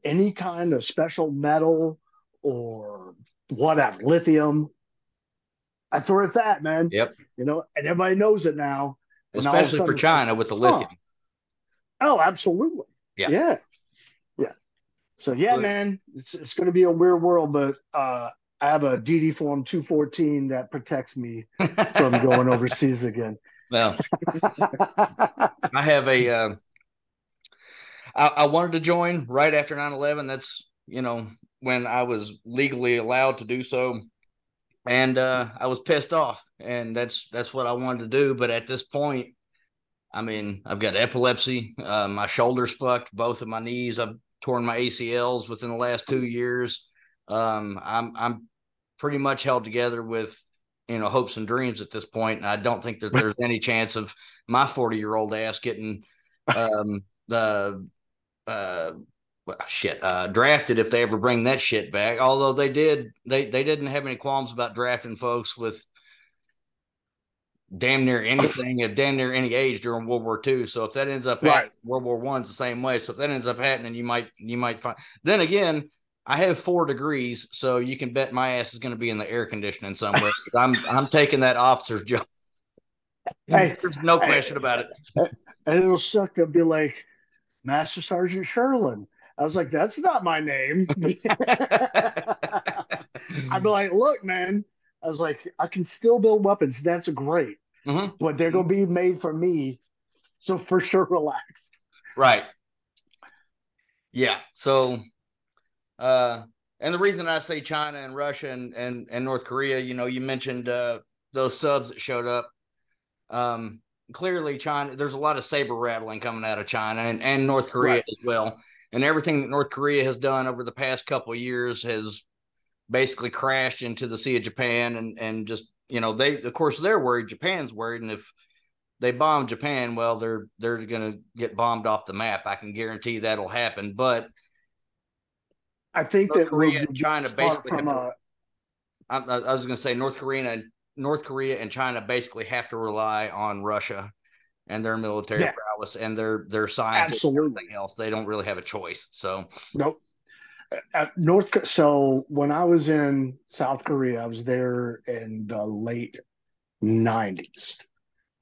any kind of special metal or whatever lithium that's where it's at man Yep. you know and everybody knows it now And all of a especially for China with the lithium. Oh, absolutely. Yeah. Yeah. Yeah. So yeah, man, it's it's gonna be a weird world, but uh I have a DD form 214 that protects me from going overseas again. well, I have a. Uh, I, I wanted to join right after 9-11. That's you know when I was legally allowed to do so, and uh, I was pissed off, and that's that's what I wanted to do. But at this point, I mean, I've got epilepsy. Uh, my shoulders fucked. Both of my knees. I've torn my ACLs within the last two years. Um, I'm I'm pretty much held together with you know hopes and dreams at this point, and I don't think that there's any chance of my 40 year old ass getting um the uh well, shit uh drafted if they ever bring that shit back although they did they they didn't have any qualms about drafting folks with damn near anything at damn near any age during World War II. So if that ends up Right. happening, World War One's the same way. So if that ends up happening, you might you might find then again, I have four degrees, so you can bet my ass is going to be in the air conditioning somewhere. I'm I'm taking that officer's job. Hey, There's no hey. question about it. and it'll suck to be like Master Sergeant Sherlin. I was like, that's not my name. I'd be like, look, man. I was like, I can still build weapons. That's great. Mhm. But they're gonna be made for me. So for sure relax. Right. Yeah. So, uh, and the reason I say China and Russia and, and, and North Korea, you know, you mentioned uh, those subs that showed up. Um, clearly, China, there's a lot of saber rattling coming out of China and, and North Korea Right. as well. And everything that North Korea has done over the past couple of years has basically crashed into the Sea of Japan and, and just, you know, they, of course, they're worried. Japan's worried. And if, they bomb Japan, well, they're they're going to get bombed off the map. I can guarantee that'll happen. But I think North that Korea and China basically have a uh, I, I I was going to say North Korea and North Korea and China basically have to rely on Russia and their military Yeah. prowess and their their and Absolutely. everything else. They don't really have a choice. So Nope. At North so when I was in South Korea, I was there in the late 90s.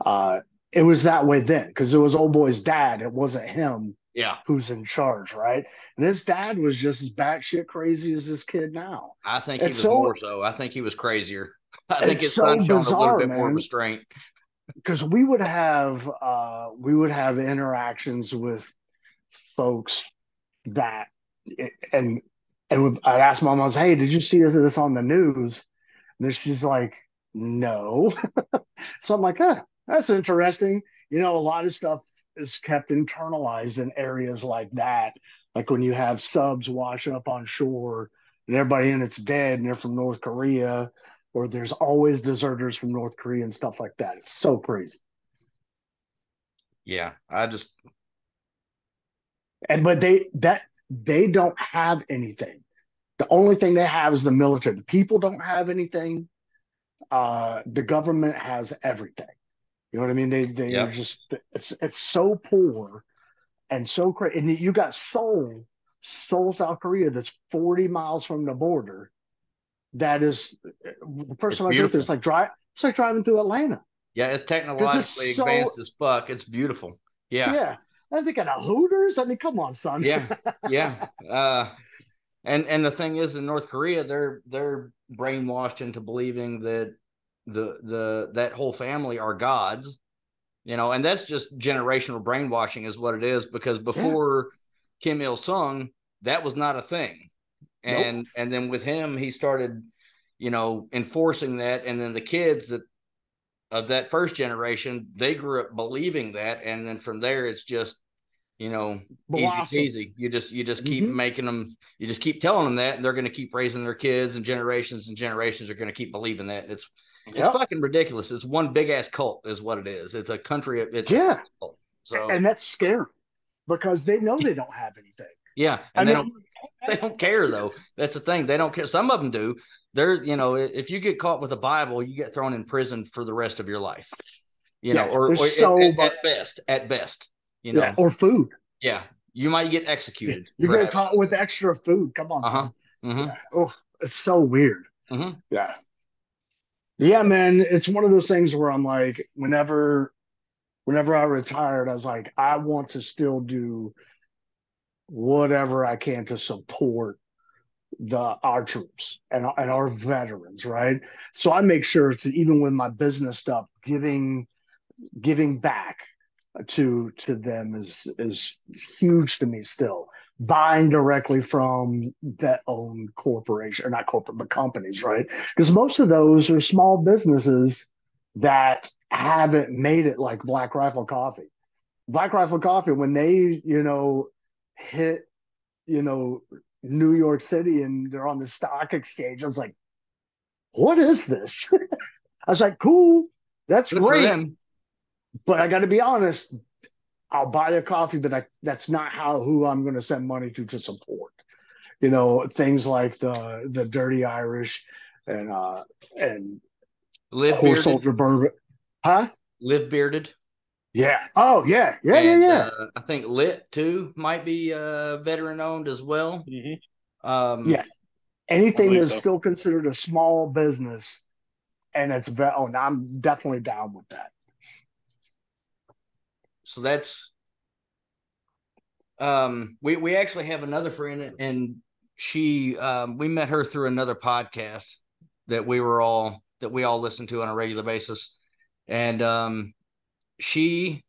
Uh it was that way then because it was old boy's dad. It wasn't him yeah, who's in charge, right? And his dad was just as batshit crazy as this kid now. I think he was so- more so. I think he was crazier. I think It's his so son showed a little bit more restraint. Because we would have uh we would have interactions with folks that and and I'd ask my mom, hey, did you see this, on the news? And she's like, no. so I'm like, huh, that's interesting. You know, a lot of stuff is kept internalized in areas like that. Like when you have subs wash up on shore and everybody in it's dead and they're from North Korea, or there's always deserters from North Korea and stuff like that. It's so crazy. Yeah, I just And but they that they don't have anything. The only thing they have is the military. The people don't have anything. Uh, the government has everything. You know what I mean? They they Yeah. are just it's it's so poor and so crazy. And you got Seoul, Seoul, South Korea, that's forty miles from the border. That is the first It's time I drove there, it's like drive. It's like driving through Atlanta. Yeah, it's technologically so- advanced as fuck. It's beautiful. Yeah. Yeah. I think of Hooters. I mean, come on, son. Yeah. yeah. Uh, and and the thing is, in North Korea, they're they're brainwashed into believing that the the that whole family are gods, you know, and that's just generational brainwashing, is what it is. Because before Kim Il Sung, that was not a thing, Nope. and and then with him, he started, you know, enforcing that, and then the kids that of that first generation, they grew up believing that, and then from there, it's just, you know, Blossom. easy peasy. You just you just keep Mhm. making them. You just keep telling them that, and they're going to keep raising their kids, and generations and generations are going to keep believing that. It's it's fucking ridiculous. It's one big ass cult, is what it is. It's a country. It's Yeah. So And that's scary because they know they don't have anything. Yeah, I and they mean, don't they don't care though. That's the thing. They don't care. Some of them do. They're you know if you get caught with a Bible, you get thrown in prison for the rest of your life. You know, or, or so at, at best, at best, you know, yeah, or food. yeah, you might get executed. You for get caught with extra food. Come on, Uh-huh. son. Mhm. Yeah. Oh, it's so weird. Mhm. Yeah. Yeah, man. It's one of those things where I'm like, whenever whenever I retired, I was like, I want to still do whatever I can to support the our troops and, and our veterans, right? So I make sure to even with my business stuff, giving giving back to to them is is huge to me still. Buying directly from that own corporation or not corporate but companies right? Because most of those are small businesses that haven't made it like black rifle coffee. Black rifle coffee when they you know hit you know new york city and they're on the stock exchange i was like what is this i was like cool that's Good great but I got to be honest. I'll buy a coffee, but I, that's not how who I'm going to send money to to support. You know, things like the the Dirty Irish and uh and Live Horse bearded. Soldier Bourbon, huh? Live bearded. Yeah. Oh yeah, yeah, and, yeah, yeah. Uh, I think Lit too might be uh, veteran owned as well. Mhm. Um, Yeah. Anything believe that's so. still considered a small business, and it's ve- oh, now I'm definitely down with that. So that's um we we actually have another friend and she um we met her through another podcast that we were all that we all listen to on a regular basis. And um she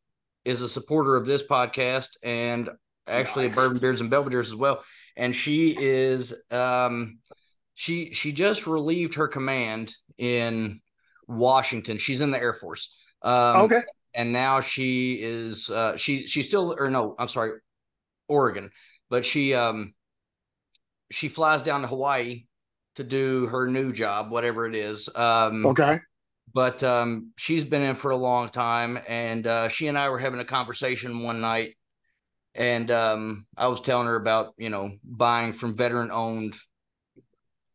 is a supporter of this podcast and actually Nice. a Bourbon Beards and Belvedere's as well. And she is um she she just relieved her command in Washington. She's in the Air Force. Um okay. and now she is uh she she's still or no i'm sorry oregon but she um she flies down to hawaii to do her new job whatever it is um Okay. But um she's been in for a long time and uh she and i were having a conversation one night and um i was telling her about you know buying from veteran owned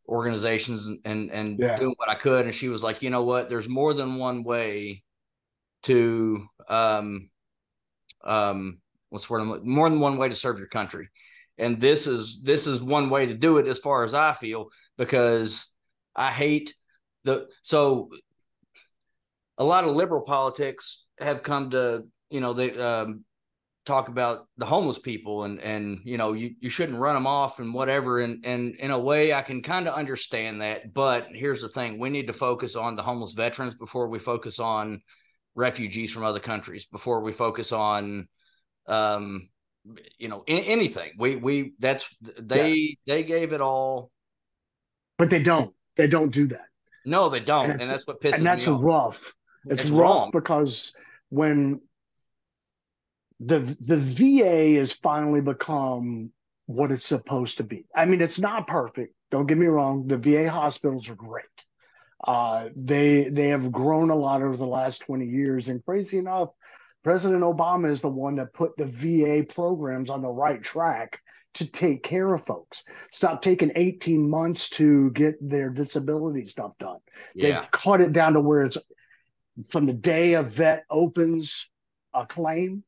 organizations and and, Yeah. doing what i could and she was like you know what there's more than one way to um um what's the word I'm more than one way to serve your country and this is this is one way to do it as far as i feel because i hate the so a lot of liberal politics have come to you know they um talk about the homeless people and and you know you you shouldn't run them off and whatever and and in a way I can kind of understand that but here's the thing we need to focus on the homeless veterans before we focus on refugees from other countries before we focus on um you know anything we we that's they they gave it all But they don't. They don't do that. no they don't And and, that's what pisses me. and that's me off rough. It's, It's rough wrong. because when the the VA has finally become what it's supposed to be. I mean, it's not perfect. Don't get me wrong. The VA hospitals are great. Uh, they they have grown a lot over the last 20 years. And crazy enough, President Obama is the one that put the VA programs on the right track to take care of folks. Stop taking 18 months to get their disability stuff done. yeah They've cut it down to where it's from the day a vet opens a claim,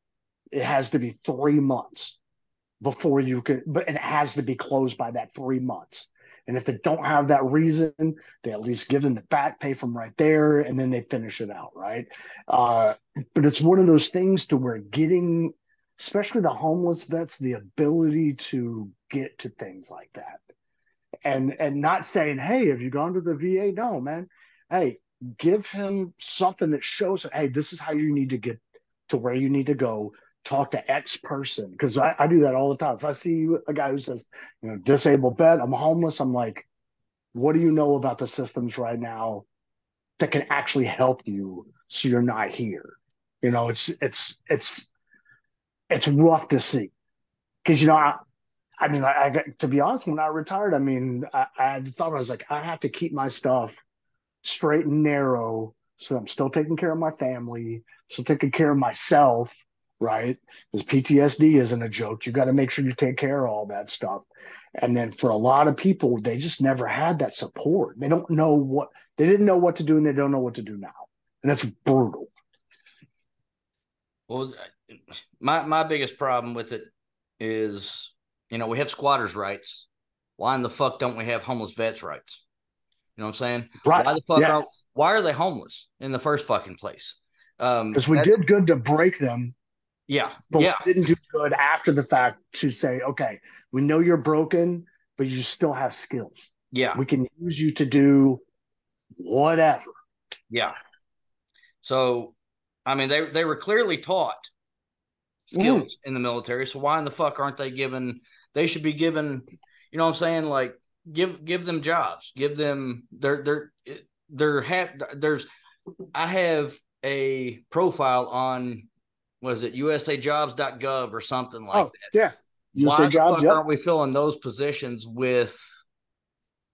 it has to be three months before you can, but it has to be closed by that three months. And if they don't have that reason, they at least give them the back pay from right there, and then they finish it out, right? Uh, but it's one of those things to where getting, especially the homeless vets, the ability to get to things like that, and and not saying, "Hey, have you gone to the VA?" No, man. Hey, give him something that shows, "Hey, this is how you need to get to where you need to go talk to X person because I, I, do that all the time. If I see a guy who says, you know, disabled bed, I'm homeless, I'm like, what do you know about the systems right now that can actually help you so you're not here? You know, it's it's it's it's rough to see because you know I, I mean I, I to be honest when I retired I mean I, I thought I was like I have to keep my stuff straight and narrow so I'm still taking care of my family, still taking care of myself, right? Because PTSD isn't a joke. You got to make sure you take care of all that stuff. And then for a lot of people, they just never had that support. They don't know what they didn't know what to do, and they don't know what to do now, and that's brutal. Well, my my biggest problem with it is, you know, we have squatters' rights. Why in the fuck don't we have homeless vets' rights? You know what I'm saying? Right. Why the fuck yeah. are why are they homeless in the first fucking place? Because um, we did good to break them yeah. But yeah. we didn't do good after the fact to say, okay, we know you're broken, but you still have skills. Yeah. We can use you to do whatever. Yeah. So, I mean, they they were clearly taught skills mm. in the military. So why in the fuck aren't they given? They should be given. You know what I'm saying? Like give give them jobs. Give them their their their hat there's. I have a profile on was it usajobs.gov or something like oh, that? Yeah. USA Why Jobs, yep. aren't we filling those positions with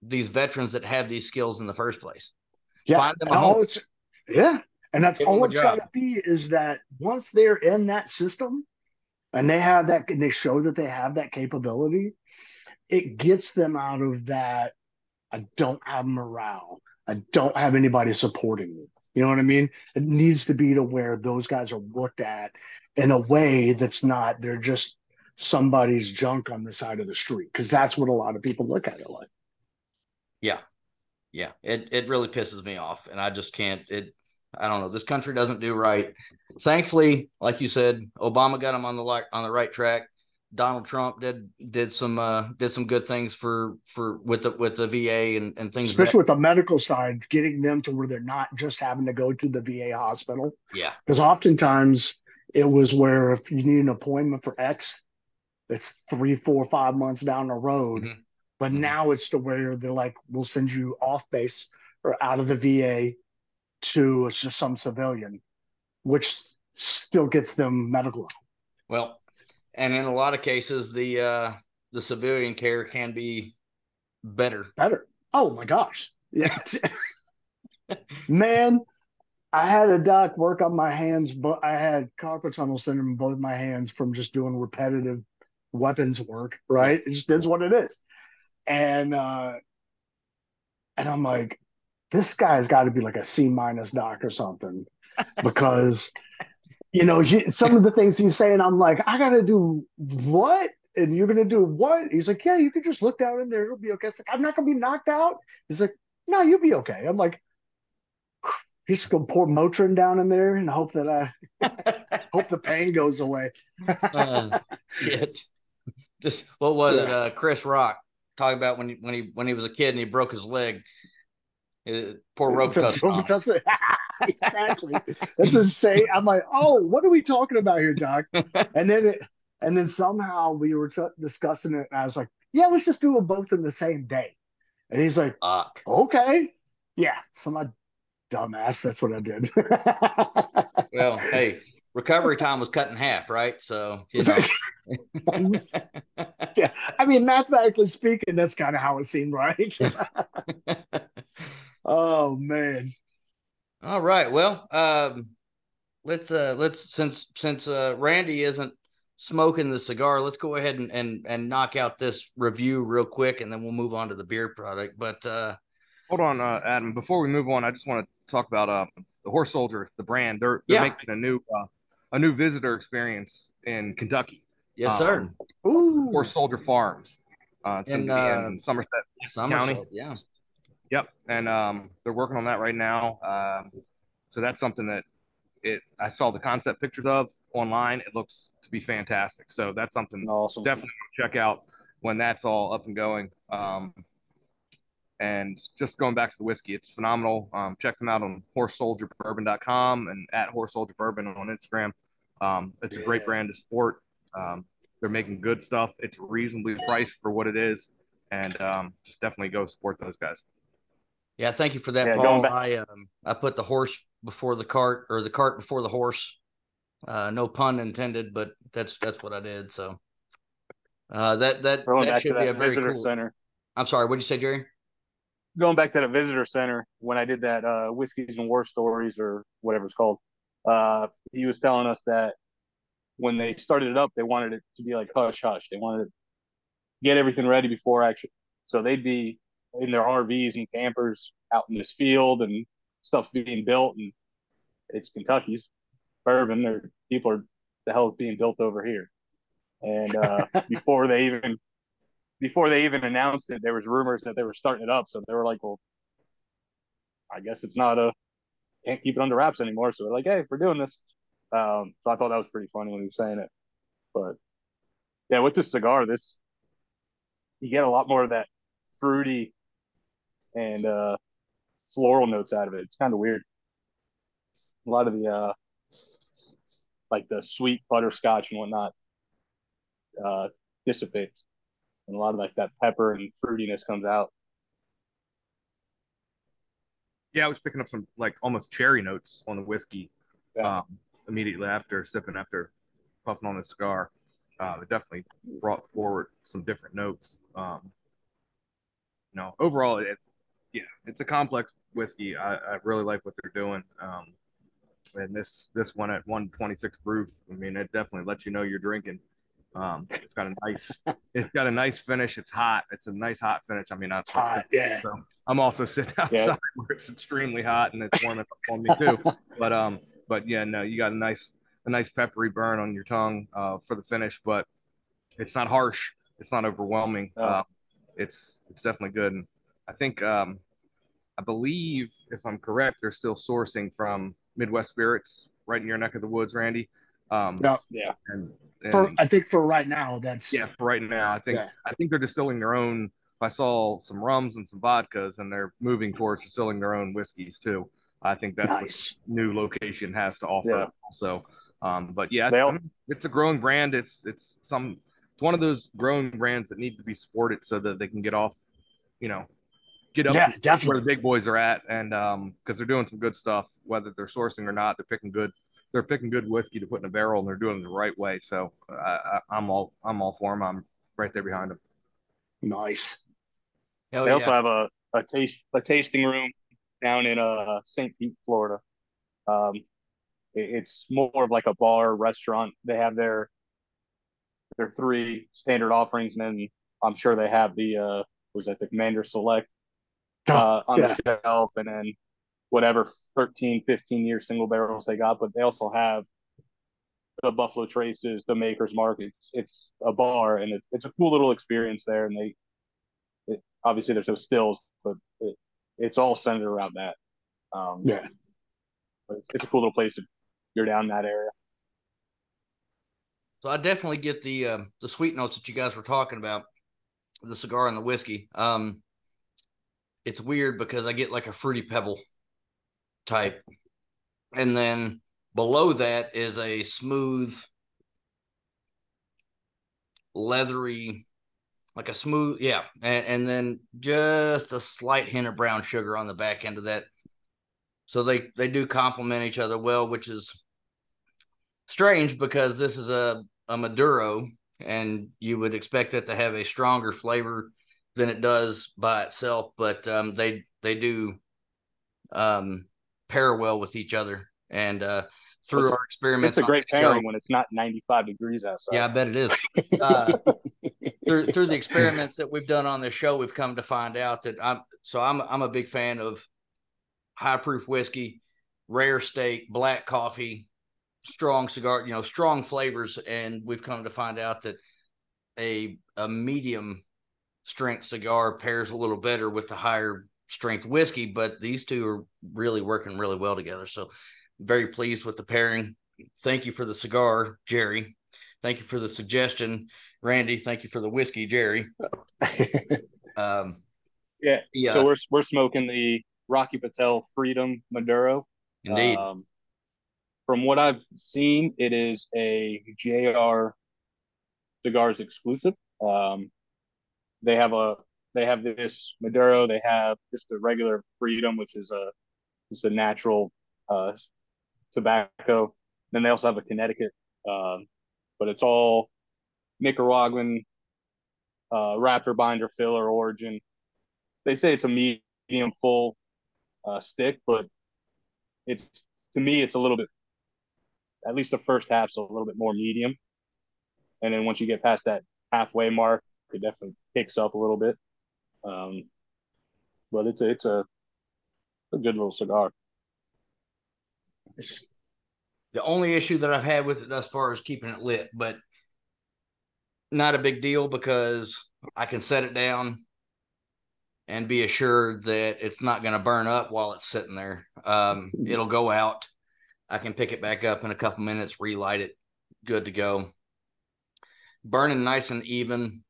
these veterans that have these skills in the first place? Yeah. Find them all it's, yeah. And that's Give all it's got to be is that once they're in that system and they have that, and they show that they have that capability, it gets them out of that. I don't have morale. I don't have anybody supporting me. You know what I mean? It needs to be to where those guys are looked at in a way that's not they're just somebody's junk on the side of the street because that's what a lot of people look at it like. Yeah, yeah, it it really pisses me off, and I just can't. It I don't know. This country doesn't do right. Thankfully, like you said, Obama got him on the on the right track. Donald Trump did did some uh, did some good things for for with the with the VA and, and things especially with the medical side getting them to where they're not just having to go to the VA hospital yeah because oftentimes it was where if you need an appointment for X it's three four five months down the road mm-hmm. but mm-hmm. now it's to where they're like we'll send you off base or out of the VA to it's just some civilian which still gets them medical well and in a lot of cases the uh the civilian care can be better. Better. Oh my gosh. Yeah. Man i had a doc work on my hands but i had carpal tunnel syndrome in both my hands from just doing repetitive weapons work right? It just is what it is. And uh and i'm like this guy's got to be like a c minus doc or something because you know, some of the things he's saying, I'm like, I got to do what? And you're going to do what? He's like, yeah, you can just look down in there. It'll be okay. It's like, I'm not going to be knocked out. He's like, no, you'll be okay. I'm like, he's just going to pour Motrin down in there and hope that I hope the pain goes away. uh, shit. Just what was yeah. it? Uh, Chris Rock talking about when he, when he when he was a kid and he broke his leg. Uh, pour Robitussin exactly. That's insane. I'm like, oh, what are we talking about here, Doc? And then it, and then somehow we were t- discussing it, and I was like, yeah, let's just do them both in the same day. And he's like, Fuck. okay, yeah. So my dumbass, that's what I did. well, hey, recovery time was cut in half, right? So you know. yeah, I mean, mathematically speaking, that's kind of how it seemed, right? oh man. All right. Well, um, let's uh let's since since uh Randy isn't smoking the cigar, let's go ahead and and and knock out this review real quick, and then we'll move on to the beer product. But uh, hold on, uh, Adam. Before we move on, I just want to talk about uh the Horse Soldier, the brand. They're they're yeah. making a new uh, a new visitor experience in Kentucky. Yes, sir. Um, Horse Soldier Farms. Uh, it's in, to in uh, Somerset, County. Somerset, yeah. Yep, and um, they're working on that right now. Um, so that's something that it I saw the concept pictures of online. It looks to be fantastic. So that's something Awesome. definitely check out when that's all up and going. Um, and just going back to the whiskey, it's phenomenal. Um, check them out on horsesoldierbourbon.com and at horsesoldierbourbon on Instagram. Um, it's a great brand to support. Um, they're making good stuff. It's reasonably priced for what it is, and um, just definitely go support those guys. Yeah, thank you for that, Yeah, Paul. I um I put the horse before the cart or the cart before the horse. Uh no pun intended, but that's that's what I did. So uh that that, Going that should be a very visitor cool. center. I'm sorry, what did you say, Jerry? Going back to the visitor center when I did that uh, whiskeys and war stories or whatever it's called. Uh, he was telling us that when they started it up, they wanted it to be like hush hush. They wanted to get everything ready before action. So they'd be in their RVs and campers out in this field and stuff being built. And it's Kentucky's bourbon. There, people are the hell is being built over here. And uh, before they even before they even announced it, there was rumors that they were starting it up. So they were like, "Well, I guess it's not a can't keep it under wraps anymore." So they're like, "Hey, we're doing this." Um, so I thought that was pretty funny when he was saying it. But yeah, with this cigar, this you get a lot more of that fruity and uh, floral notes out of it. It's kind of weird. A lot of the uh, like the sweet butterscotch and whatnot uh, dissipates, and a lot of like that pepper and fruitiness comes out. Yeah, I was picking up some like almost cherry notes on the whiskey Yeah. um, immediately after sipping after puffing on the cigar. Uh, it definitely brought forward some different notes. Um, you know, overall, it's yeah, it's a complex whiskey. I, I really like what they're doing. Um, and this this one at 126 proof, I mean, it definitely lets you know you're drinking. Um, it's got a nice, it's got a nice finish. It's hot. It's a nice hot finish. I mean, I, It's hot, yeah. so I'm also sitting outside where it's extremely hot and it's warming up on me too. But um, but yeah, no, you got a nice a nice peppery burn on your tongue uh, for the finish, but it's not harsh. It's not overwhelming. Oh. Uh, it's it's definitely good. And I think um, I believe if I'm correct, they're still sourcing from Midwest Spirits right in your neck of the woods, Randy. Um, No, Yeah. and, and for I think for right now, that's yeah, for right now, I think Yeah. I think they're distilling their own. I saw some rums and some vodkas, and they're moving towards distilling their own whiskeys too. I think that's what new location has to offer. Yeah. Also, um, but yeah, I mean, it's a growing brand. It's it's some it's one of those growing brands that need to be supported so that they can get off, you know, get up Yeah, where the big boys are at, and um, because they're doing some good stuff, whether they're sourcing or not, they're picking good. They're picking good whiskey to put in a barrel, and they're doing it the right way. So I, I, I'm all I'm all for them. I'm right there behind them. Nice. Hell they yeah. also have a, a taste a tasting room down in uh St. Pete, Florida. Um, it- it's more of like a bar restaurant. They have their their three standard offerings, and then I'm sure they have the uh was that the Commander Select uh, on yeah. the shelf, and then whatever 13, 15 year single barrels they got. But they also have the Buffalo Traces, the Makers Mark. It's, it's a bar, and it, it's a cool little experience there. And they it, obviously there's no stills, but it, it's all centered around that. Um, Yeah. but it's, it's a cool little place if you're down that area. So I definitely get the uh, the sweet notes that you guys were talking about, the cigar and the whiskey. Um, it's weird because I get like a fruity pebble type, and then below that is a smooth, leathery, like a smooth, yeah, and, and then just a slight hint of brown sugar on the back end of that. So they they do complement each other well, which is strange because this is a a Maduro, and you would expect it to have a stronger flavor than it does by itself. But um, they they do um, pair well with each other, and uh, through It's our experiments, It's a great this show- pairing when it's not 95 degrees outside. yeah, I bet it is. Uh, through through the experiments that we've done on this show, we've come to find out that I'm so I'm I'm a big fan of high proof whiskey, rare steak, black coffee, strong cigar, you know, strong flavors, and we've come to find out that a a medium strength cigar pairs a little better with the higher strength whiskey, but these two are really working really well together. So very pleased with the pairing. Thank you for the cigar, Jerry. Thank you for the suggestion, Randy. Thank you for the whiskey, Jerry. um, yeah. yeah. So we're we're smoking the Rocky Patel Freedom Maduro. Indeed. Um, from what I've seen, it is a JR Cigars exclusive. Um, they have a they have this Maduro. They have just the regular Freedom, which is a just a natural uh, tobacco. Then they also have a Connecticut, um, but it's all Nicaraguan uh, wrapper binder filler origin. They say it's a medium full uh, stick, but it's to me it's a little bit. At least the first half's a little bit more medium, and then once you get past that halfway mark, it definitely picks up a little bit. Um, but it's a, it's a a good little cigar. The only issue that I've had with it thus far is keeping it lit, but not a big deal because I can set it down and be assured that it's not going to burn up while it's sitting there. Um, it'll go out. I can pick it back up in a couple minutes, relight it, good to go. Burning nice and even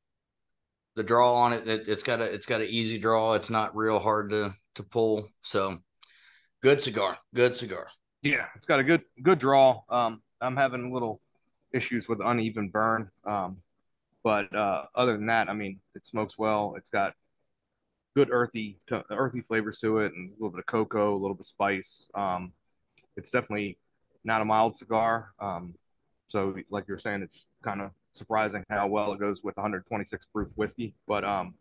the draw on it, it it's got a it's got an easy draw. It's not real hard to to pull. So good cigar. Good cigar. Yeah, it's got a good good draw. Um, I'm having a little issues with uneven burn. Um, but uh, other than that, I mean, it smokes well. It's got good earthy to, earthy flavors to it, and a little bit of cocoa, a little bit of spice. Um, it's definitely not a mild cigar. Um, so, like you were saying, it's kind of surprising how well it goes with 126 proof whiskey, but um,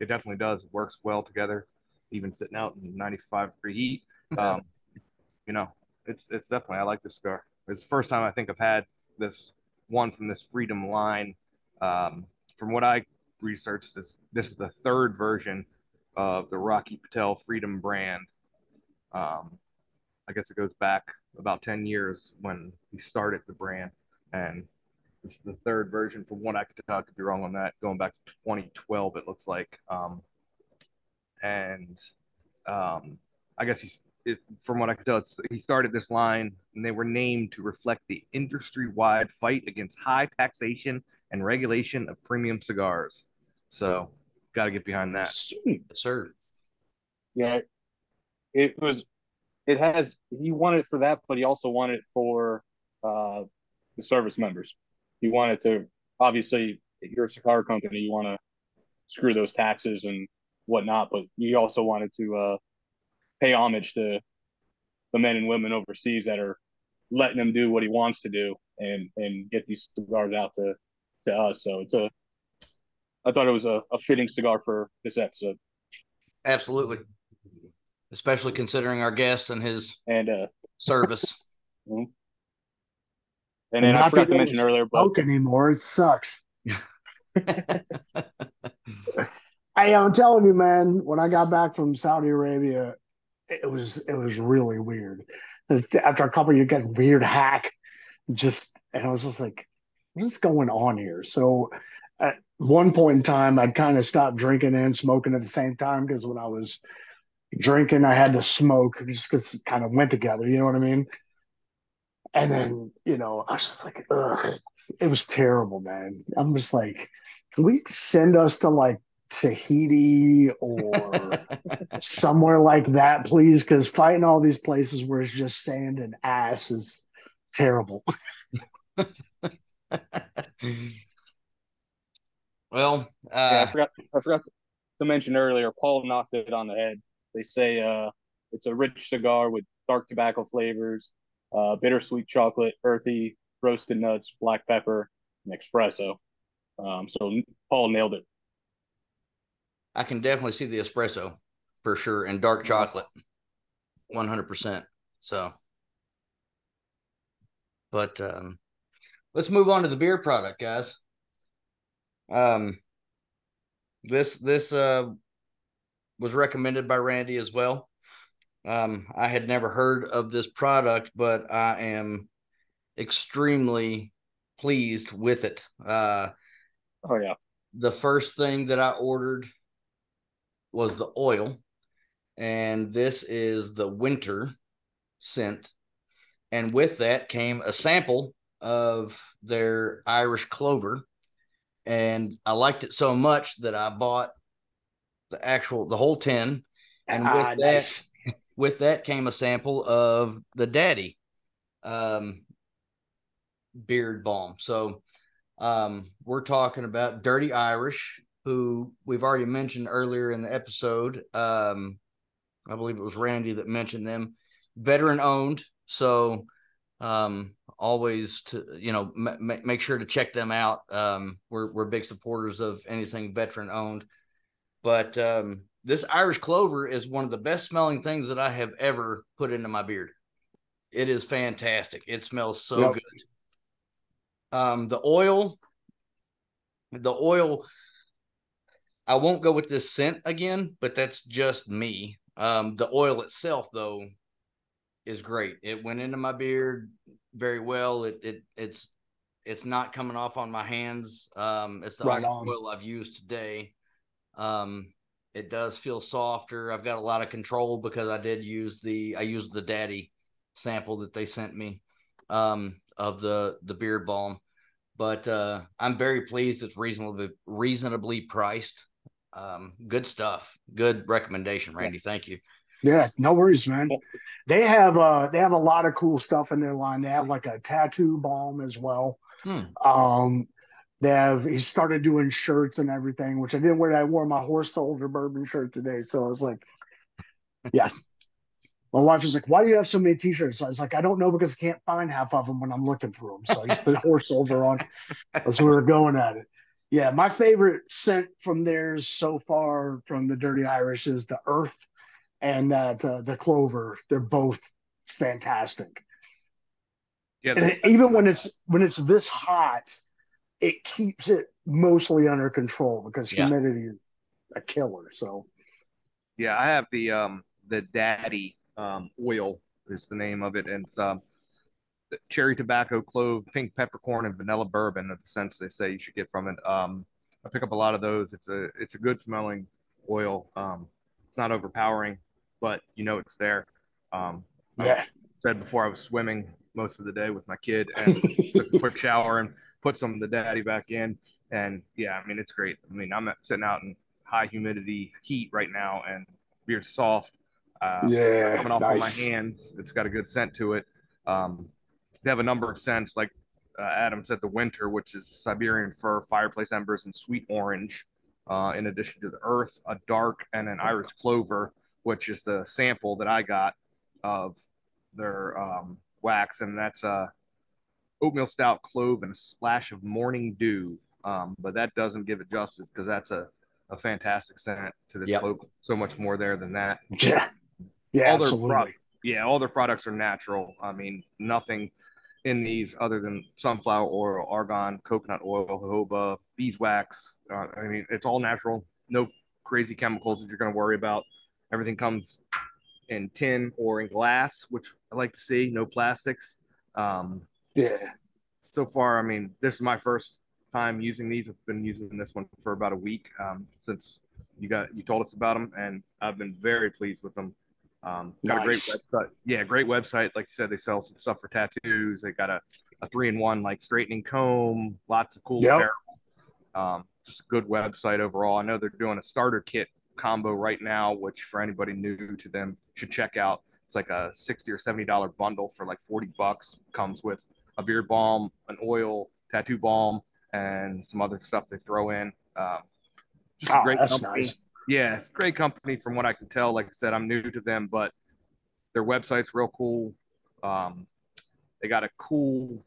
it definitely does. It works well together, even sitting out in 95 degree heat. Um, you know, it's it's definitely I like this cigar. It's the first time I think I've had this one from this Freedom line. Um, from what I researched, this this is the third version of the Rocky Patel Freedom brand. Um, I guess it goes back about 10 years when he started the brand, and this is the third version. From what I could tell, I could be wrong on that. Going back to 2012, it looks like. Um, and um, I guess he's it, from what I could tell, he started this line, and they were named to reflect the industry-wide fight against high taxation and regulation of premium cigars. So, got to get behind that, Sweet. sir. Yeah, it was. It has. He wanted it for that, but he also wanted it for uh, the service members. He wanted to obviously you're a cigar company, you want to screw those taxes and whatnot, but you also wanted to uh, pay homage to the men and women overseas that are letting him do what he wants to do and and get these cigars out to to us. So it's a I thought it was a, a fitting cigar for this episode. Absolutely. Especially considering our guest and his and uh service. mm-hmm. And then I forgot to mention earlier, but anymore. It sucks. Hey, I'm telling you, man, when I got back from Saudi Arabia, it was it was really weird. After a couple, you get weird hack, just and I was just like, what's going on here? So at one point in time, I'd kind of stopped drinking and smoking at the same time because when I was drinking, I had to smoke just because it kind of went together. You know what I mean? And then, you know, I was just like, ugh, it was terrible, man. I'm just like, can we send us to like Tahiti or somewhere like that, please? Because fighting all these places where it's just sand and ass is terrible. well, uh, yeah, I forgot. I forgot to mention earlier. Paul knocked it on the head. They say uh, it's a rich cigar with dark tobacco flavors, uh, bittersweet chocolate, earthy, roasted nuts, black pepper, and espresso. Um, so Paul nailed it. I can definitely see the espresso for sure and dark chocolate, one hundred percent. So, but um, let's move on to the beer product, guys. Um, this this uh was recommended by Randy as well. Um, I had never heard of this product, but I am extremely pleased with it. Uh, oh yeah, the first thing that I ordered was the oil, and this is the winter scent. And with that came a sample of their Irish clover. And I liked it so much that I bought the actual the whole 10. And with Ah, that, nice. With that came a sample of the daddy um beard balm. So um we're talking about Dirty Irish, who we've already mentioned earlier in the episode. Um I believe it was Randy that mentioned them. Veteran owned, so um always to you know m- make sure to check them out. Um we're we're big supporters of anything veteran owned. But um this Irish clover is one of the best smelling things that I have ever put into my beard. It is fantastic. It smells so Yep. good. Um, the oil, the oil, I won't go with this scent again, but that's just me. Um, the oil itself, though, is great. It went into my beard very well. It it it's it's not coming off on my hands. Um, it's the Right oil I've used today. Um, it does feel softer. I've got a lot of control because I did use the I used the daddy sample that they sent me um of the the beard balm. But uh I'm very pleased it's reasonably reasonably priced. Um good stuff. Good recommendation, Randy. Thank you. Yeah, no worries, man. They have uh they have a lot of cool stuff in their line. They have like a tattoo balm as well. Hmm. Um they have he started doing shirts and everything, which I didn't wear. I wore my horse soldier bourbon shirt today. So I was like, Yeah. My wife was like, Why do you have so many t-shirts? I was like, I don't know because I can't find half of them when I'm looking for them. So I just put horse soldier on. That's where we're going at it. Yeah, my favorite scent from theirs so far from the Dirty Irish is the Earth and that uh, the Clover. They're both fantastic. Yeah, And even when it's when it's this hot, it keeps it mostly under control because Yeah. humidity is a killer. So Yeah, I have the um the daddy um oil is the name of it, and it's um the cherry tobacco, clove, pink peppercorn, and vanilla bourbon are the scents they say you should get from it. Um, I pick up a lot of those. It's a it's a good smelling oil. Um, it's not overpowering, but you know it's there. Um, I yeah, said before I was swimming most of the day with my kid and took a quick shower and put some of the daddy back in. And yeah, I mean, it's great. I mean, I'm sitting out in high humidity heat right now and beard's soft. Uh, yeah, coming off nice. of my hands. It's got a good scent to it. Um, they have a number of scents, like uh, Adam said, the winter, which is Siberian fir, fireplace embers, and sweet orange. Uh, in addition to the earth, a dark, and an Irish clover, which is the sample that I got of their um, wax, and that's uh, oatmeal stout, clove, and a splash of morning dew. Um, but that doesn't give it justice because that's a, a fantastic scent to this Yep. clove. So much more there than that Yeah, yeah, all their absolutely. pro- yeah, all their products are natural. I mean, nothing in these other than sunflower oil, argan, coconut oil, jojoba, beeswax. Uh, I mean, it's all natural. No crazy chemicals that you're going to worry about. Everything comes in tin or in glass, which I like to see. No plastics. Um, Yeah, so far, I mean, this is my first time using these. I've been using this one for about a week um, since you got you told us about them, and I've been very pleased with them. Um, got a great Nice. website. Yeah, great website. Like you said, they sell some stuff for tattoos. They got a, a three in one like straightening comb, lots of cool Yep. apparel. Um, just a good website overall. I know they're doing a starter kit combo right now, which for anybody new to them should check out. It's like a sixty or seventy dollar bundle for like forty bucks. Comes with a beard balm, an oil, tattoo balm, and some other stuff they throw in. Um, just a oh, great company. nice. Yeah, it's a great company from what I can tell. Like I said, I'm new to them, but their website's real cool. Um, they got a cool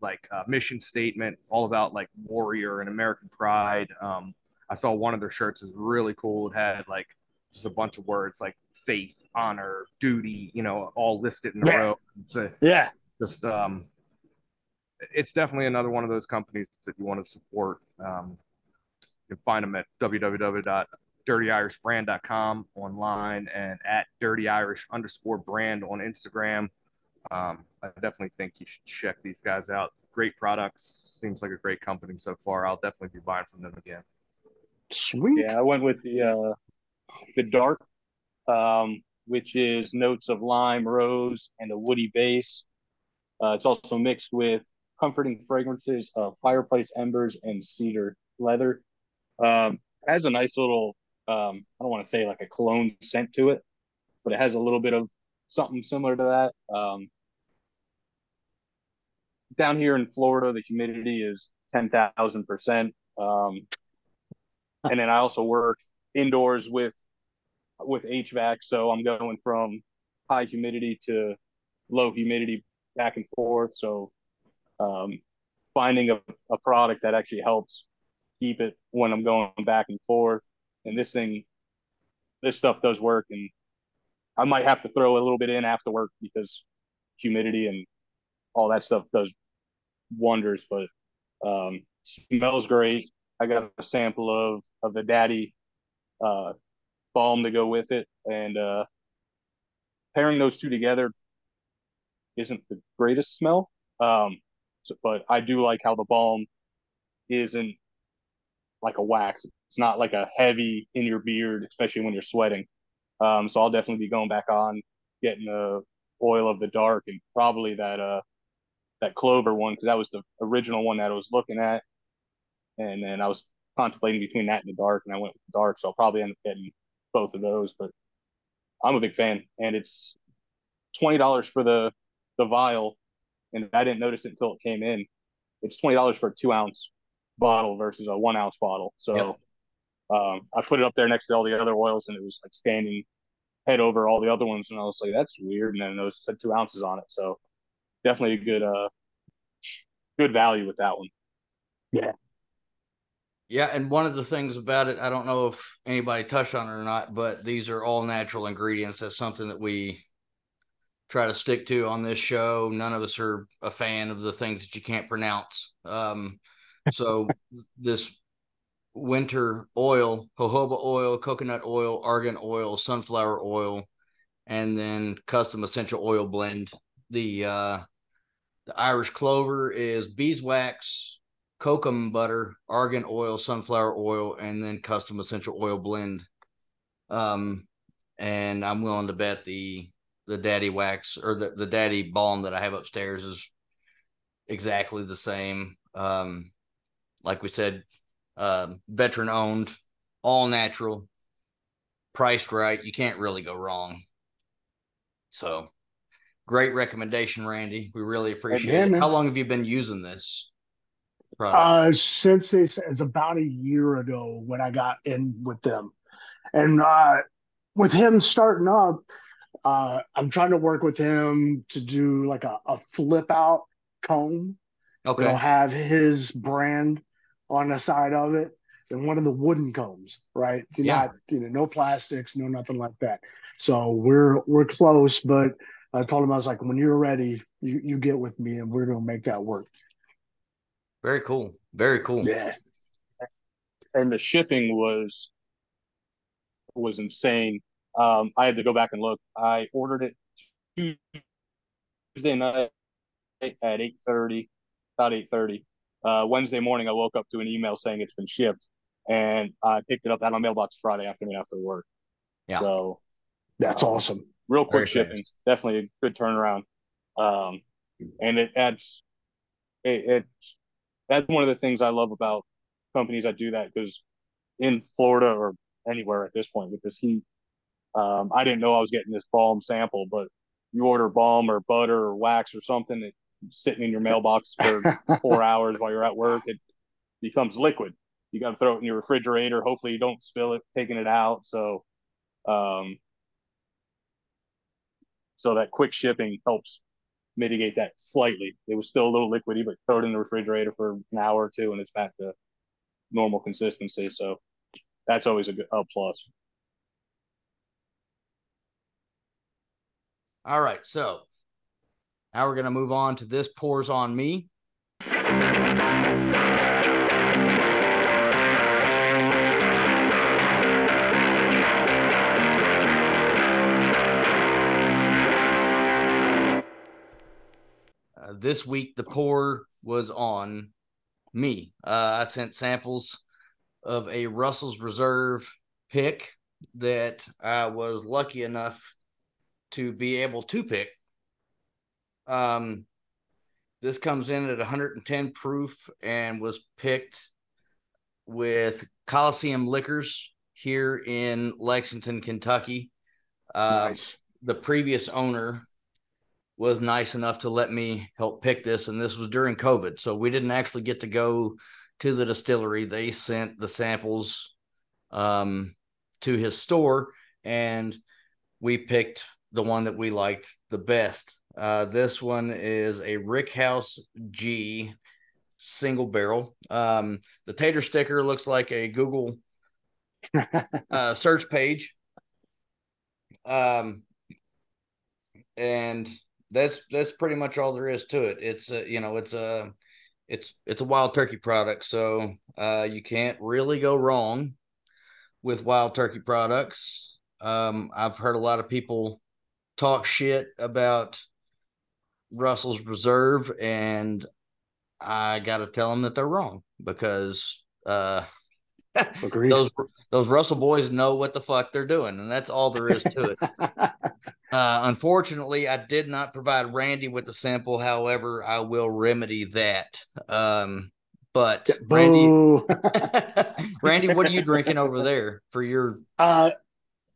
like uh, mission statement all about like warrior and American pride. Um, I saw one of their shirts is really cool. It had like just a bunch of words like faith, honor, duty, you know, all listed in a Yeah. row. It's a, Yeah, just um, it's definitely another one of those companies that you want to support. Um, you can find them at www.dirtyirishbrand.com online and at dirty irish underscore brand on Instagram. Um, I definitely think you should check these guys out. great products. Seems like a great company so far. I'll definitely be buying from them again. Sweet. Yeah, I went with the uh, the dark, um, which is notes of lime, rose, and a woody base. Uh, it's also mixed with comforting fragrances of fireplace embers and cedar leather. Um, has a nice little, um, I don't want to say like a cologne scent to it, but it has a little bit of something similar to that. Um, down here in Florida, the humidity is 10,000%. Um, and then I also work indoors with with HVAC, so I'm going from high humidity to low humidity back and forth. So um, finding a, a product that actually helps keep it when I'm going back and forth. And this thing, this stuff does work. And I might have to throw a little bit in after work because humidity and all that stuff does wonders. But um, smells great. I got a sample of of the daddy uh, balm to go with it, and uh, pairing those two together isn't the greatest smell. Um, so, but I do like how the balm isn't like a wax. It's not like a heavy in your beard, especially when you're sweating. Um, so I'll definitely be going back on getting the oil of the dark and probably that uh that clover one because that was the original one that I was looking at, and then I was contemplating between that and the dark, and I went with the dark. So I'll probably end up getting both of those. But I'm a big fan, and it's twenty dollars for the the vial, and I didn't notice it until it came in. It's twenty dollars for a two ounce bottle versus a one ounce bottle. So yep. um, I put it up there next to all the other oils, and it was like standing head over all the other ones, and I was like, "That's weird." And then it said two ounces on it, so definitely a good uh good value with that one. Yeah. Yeah, and one of the things about it, I don't know if anybody touched on it or not, but these are all natural ingredients. That's something that we try to stick to on this show. None of us are a fan of the things that you can't pronounce. Um, so this winter oil, jojoba oil, coconut oil, argan oil, sunflower oil, and then custom essential oil blend. The uh, the Irish clover is beeswax, kokum butter, argan oil, sunflower oil, and then custom essential oil blend. Um, and I'm willing to bet the the daddy wax or the, the daddy balm that I have upstairs is exactly the same. Um, like we said, uh, veteran owned, all natural, priced right. You can't really go wrong. So great recommendation, Randy. We really appreciate it. How long have you been using this? Product? Uh, since it's, it's about a year ago when I got in with them. And uh, with him starting up, uh, I'm trying to work with him to do like a, a flip out comb. Okay. He'll have his brand on the side of it and one of the wooden combs, right? Yeah. Not, you know, no plastics, no nothing like that. So we're we're close, but I told him I was like, when you're ready, you, you get with me and we're gonna make that work. Very cool. Very cool. Yeah. And the shipping was was insane. Um, I had to go back and look. I ordered it Tuesday night at eight thirty, about eight thirty. Uh, Wednesday morning, I woke up to an email saying it's been shipped, and I picked it up at my mailbox Friday afternoon after work. Yeah. So that's um, awesome. Real quick Very shipping, fast. definitely a good turnaround. Um, and it adds it, it that's one of the things I love about companies that do that because in Florida or anywhere at this point with this heat, um, I didn't know I was getting this balm sample, but you order balm or butter or wax or something, sitting in your mailbox for four hours while you're at work, it becomes liquid. You got to throw it in your refrigerator. Hopefully, you don't spill it taking it out. So, um, so that quick shipping helps mitigate that slightly. It was still a little liquidy, but throw it in the refrigerator for an hour or two, and it's back to normal consistency. So that's always a good a plus. All right, so now we're going to move on to this pours on me. this this week the pour was on me. Uh, I sent samples of a Russell's Reserve pick that I was lucky enough to be able to pick. Um, this comes in at 110 proof and was picked with Coliseum Liquors here in Lexington, Kentucky. Uh, nice. The previous owner was nice enough to let me help pick this, and this was during COVID, so we didn't actually get to go to the distillery. They sent the samples um, to his store, and we picked the one that we liked the best. Uh, this one is a Rickhouse G single barrel. Um, the tater sticker looks like a Google uh, search page. Um, and that's that's pretty much all there is to it. It's a you know it's a it's it's a wild turkey product, so uh, you can't really go wrong with wild turkey products. Um, I've heard a lot of people talk shit about Russell's Reserve, and I got to tell them that they're wrong because uh, those those Russell boys know what the fuck they're doing, and that's all there is to it. uh, unfortunately, I did not provide Randy with the sample. However, I will remedy that. Um, but Randy, Randy, what are you drinking over there for your? Uh,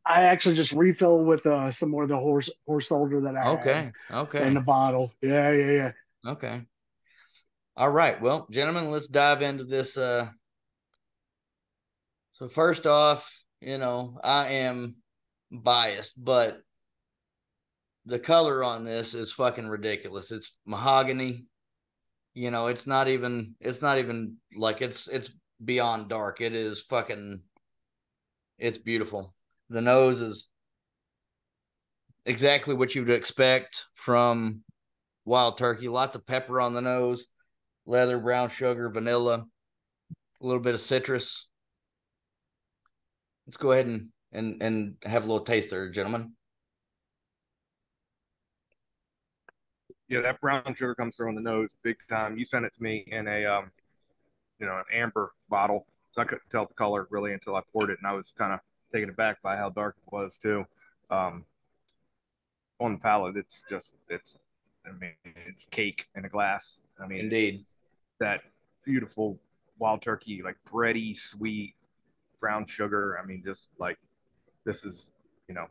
I actually just refill with uh, some more of the horse horse soldier that I okay okay in the bottle. Yeah, yeah, yeah. Okay. All right. Well, gentlemen, let's dive into this. Uh, so first off, you know, I am biased, but the color on this is fucking ridiculous. It's mahogany. You know, it's not even it's not even like it's it's beyond dark. It is fucking it's beautiful. The nose is exactly what you would expect from wild turkey. Lots of pepper on the nose, leather, brown sugar, vanilla, a little bit of citrus. Let's go ahead and and and have a little taste there, gentlemen. Yeah, that brown sugar comes through on the nose big time. You sent it to me in a um, you know, an amber bottle, so I couldn't tell the color really until I poured it, and I was kind of taken aback by how dark it was too. Um, on the palate, it's just it's I mean it's cake in a glass. I mean, indeed, that beautiful wild turkey, like bready, sweet brown sugar. I mean, just like this is, you know,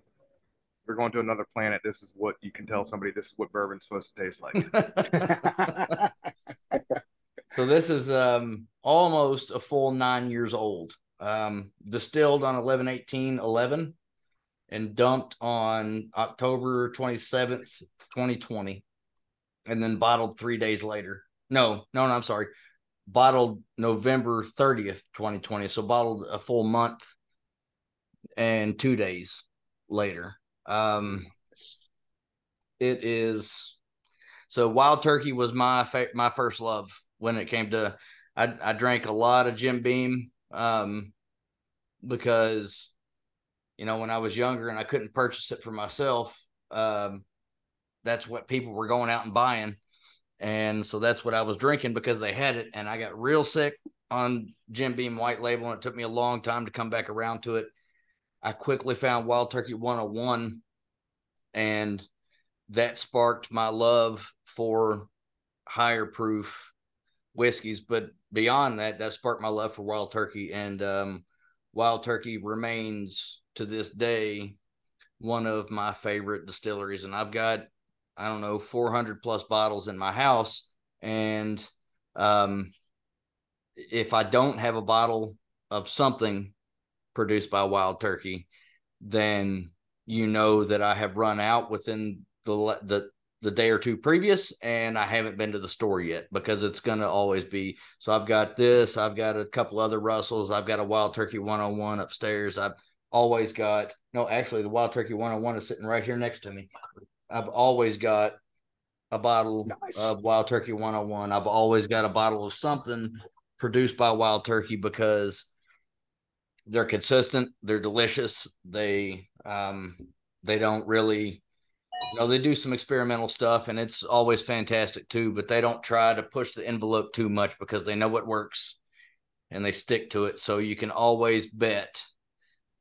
we're going to another planet. This is what you can tell somebody. This is what bourbon's supposed to taste like. so this is um almost a full nine years old. Um, distilled on 11 18 11 and dumped on October 27th, 2020, and then bottled three days later. No, no, no, I'm sorry. Bottled November 30th, 2020. So bottled a full month and two days later. Um, it is so wild turkey was my fa- my first love when it came to I, I drank a lot of Jim Beam um, because you know when I was younger and I couldn't purchase it for myself um, that's what people were going out and buying. And so that's what I was drinking because they had it. And I got real sick on Jim Beam white label and it took me a long time to come back around to it. I quickly found Wild Turkey 101, and that sparked my love for higher proof whiskeys. But beyond that, that sparked my love for Wild Turkey, and um, Wild Turkey remains to this day one of my favorite distilleries. And I've got, I don't know, 400 plus bottles in my house. And um, if I don't have a bottle of something produced by Wild Turkey, then you know that I have run out within the the the day or two previous and I haven't been to the store yet because it's going to always be so I've got this I've got a couple other Russells I've got a Wild Turkey 101 upstairs I've always got no actually the Wild Turkey 101 is sitting right here next to me I've always got a bottle nice. of Wild Turkey 101 I've always got a bottle of something produced by Wild Turkey because they're consistent. They're delicious. They um, they don't really you know they do some experimental stuff and it's always fantastic too but they don't try to push the envelope too much because they know what works and they stick to it. So you can always bet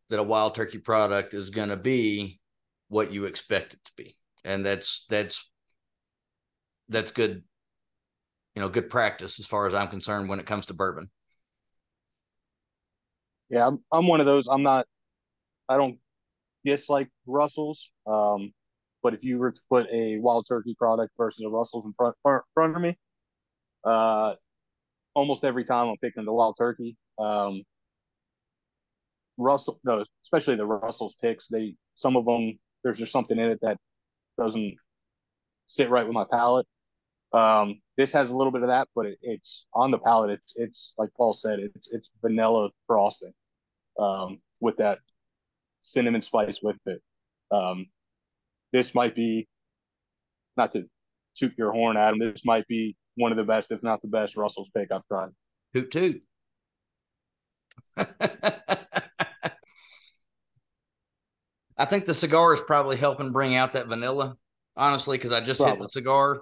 that a wild turkey product is going to be what you expect it to be. And that's that's that's good you know good practice as far as i'm concerned when it comes to bourbon. Yeah i'm, I'm one of those. I'm not i don't dislike russells. Um but if you were to put a wild turkey product versus a russells in front, front of me uh almost every time i'm picking the wild turkey um russell no especially the russells picks they some of them there's just something in it that doesn't sit right with my palate um, this has a little bit of that, but it, it's on the palate. It's it's like Paul said, it's it's vanilla frosting um, with that cinnamon spice with it. Um, this might be not to toot your horn, Adam. This might be one of the best, if not the best, Russell's pick I've tried. Toot toot. I think the cigar is probably helping bring out that vanilla, honestly, because I just probably. hit the cigar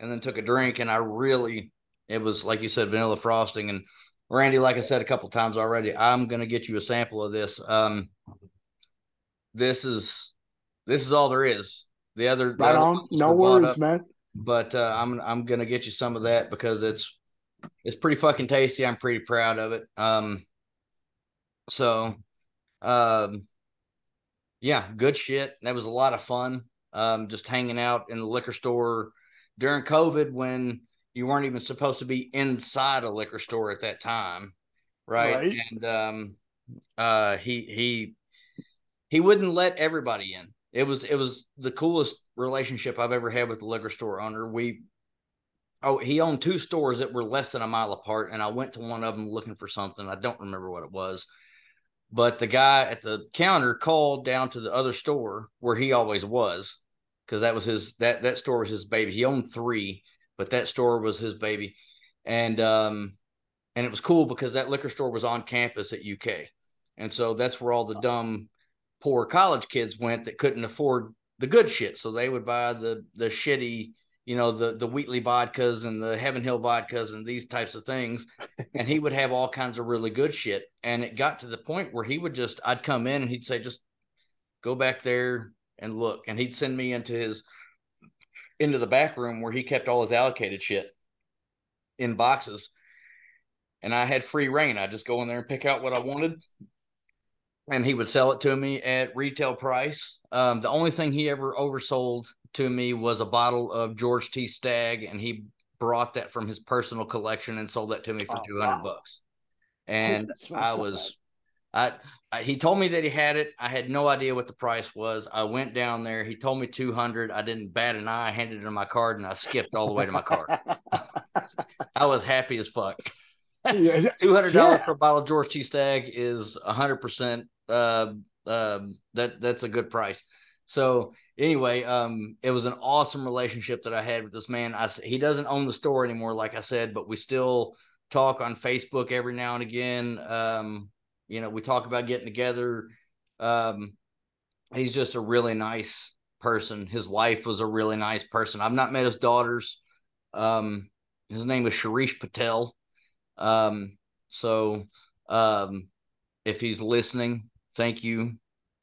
and then took a drink and I really it was like you said vanilla frosting and Randy like I said a couple times already I'm going to get you a sample of this um this is this is all there is the other, right the on. no worries up, man but uh, I'm I'm going to get you some of that because it's it's pretty fucking tasty I'm pretty proud of it um so um yeah good shit that was a lot of fun um just hanging out in the liquor store during COVID when you weren't even supposed to be inside a liquor store at that time, right? right. And um, uh, he he he wouldn't let everybody in. It was it was the coolest relationship I've ever had with the liquor store owner. We oh he owned two stores that were less than a mile apart, and I went to one of them looking for something. I don't remember what it was. But the guy at the counter called down to the other store where he always was because that was his that that store was his baby. He owned three, but that store was his baby, and um, and it was cool because that liquor store was on campus at UK, and so that's where all the dumb, poor college kids went that couldn't afford the good shit. So they would buy the the shitty, you know, the the Wheatley vodkas and the Heaven Hill vodkas and these types of things, and he would have all kinds of really good shit. And it got to the point where he would just, I'd come in and he'd say, just go back there, and look. And he'd send me into his into the back room where he kept all his allocated shit in boxes. And I had free reign. I just go in there and pick out what I wanted. And he would sell it to me at retail price. Um, the only thing he ever oversold to me was a bottle of George T. Stagg, and he brought that from his personal collection and sold that to me for oh, two hundred wow. bucks. And I was I, I, he told me that he had it. I had no idea what the price was. I went down there. He told me 200. I didn't bat an eye. I handed him my card and I skipped all the way to my car. I was happy as fuck. Two hundred dollars yeah. for a bottle of George T. Stagg is hundred percent. Uh, um, that that's a good price. So anyway, um, it was an awesome relationship that I had with this man. I he doesn't own the store anymore, like I said, but we still talk on Facebook every now and again. Um, you know, we talk about getting together. Um, he's just a really nice person. His wife was a really nice person. I've not met his daughters. Um, his name is Sharish Patel. Um, so um, if he's listening, thank you,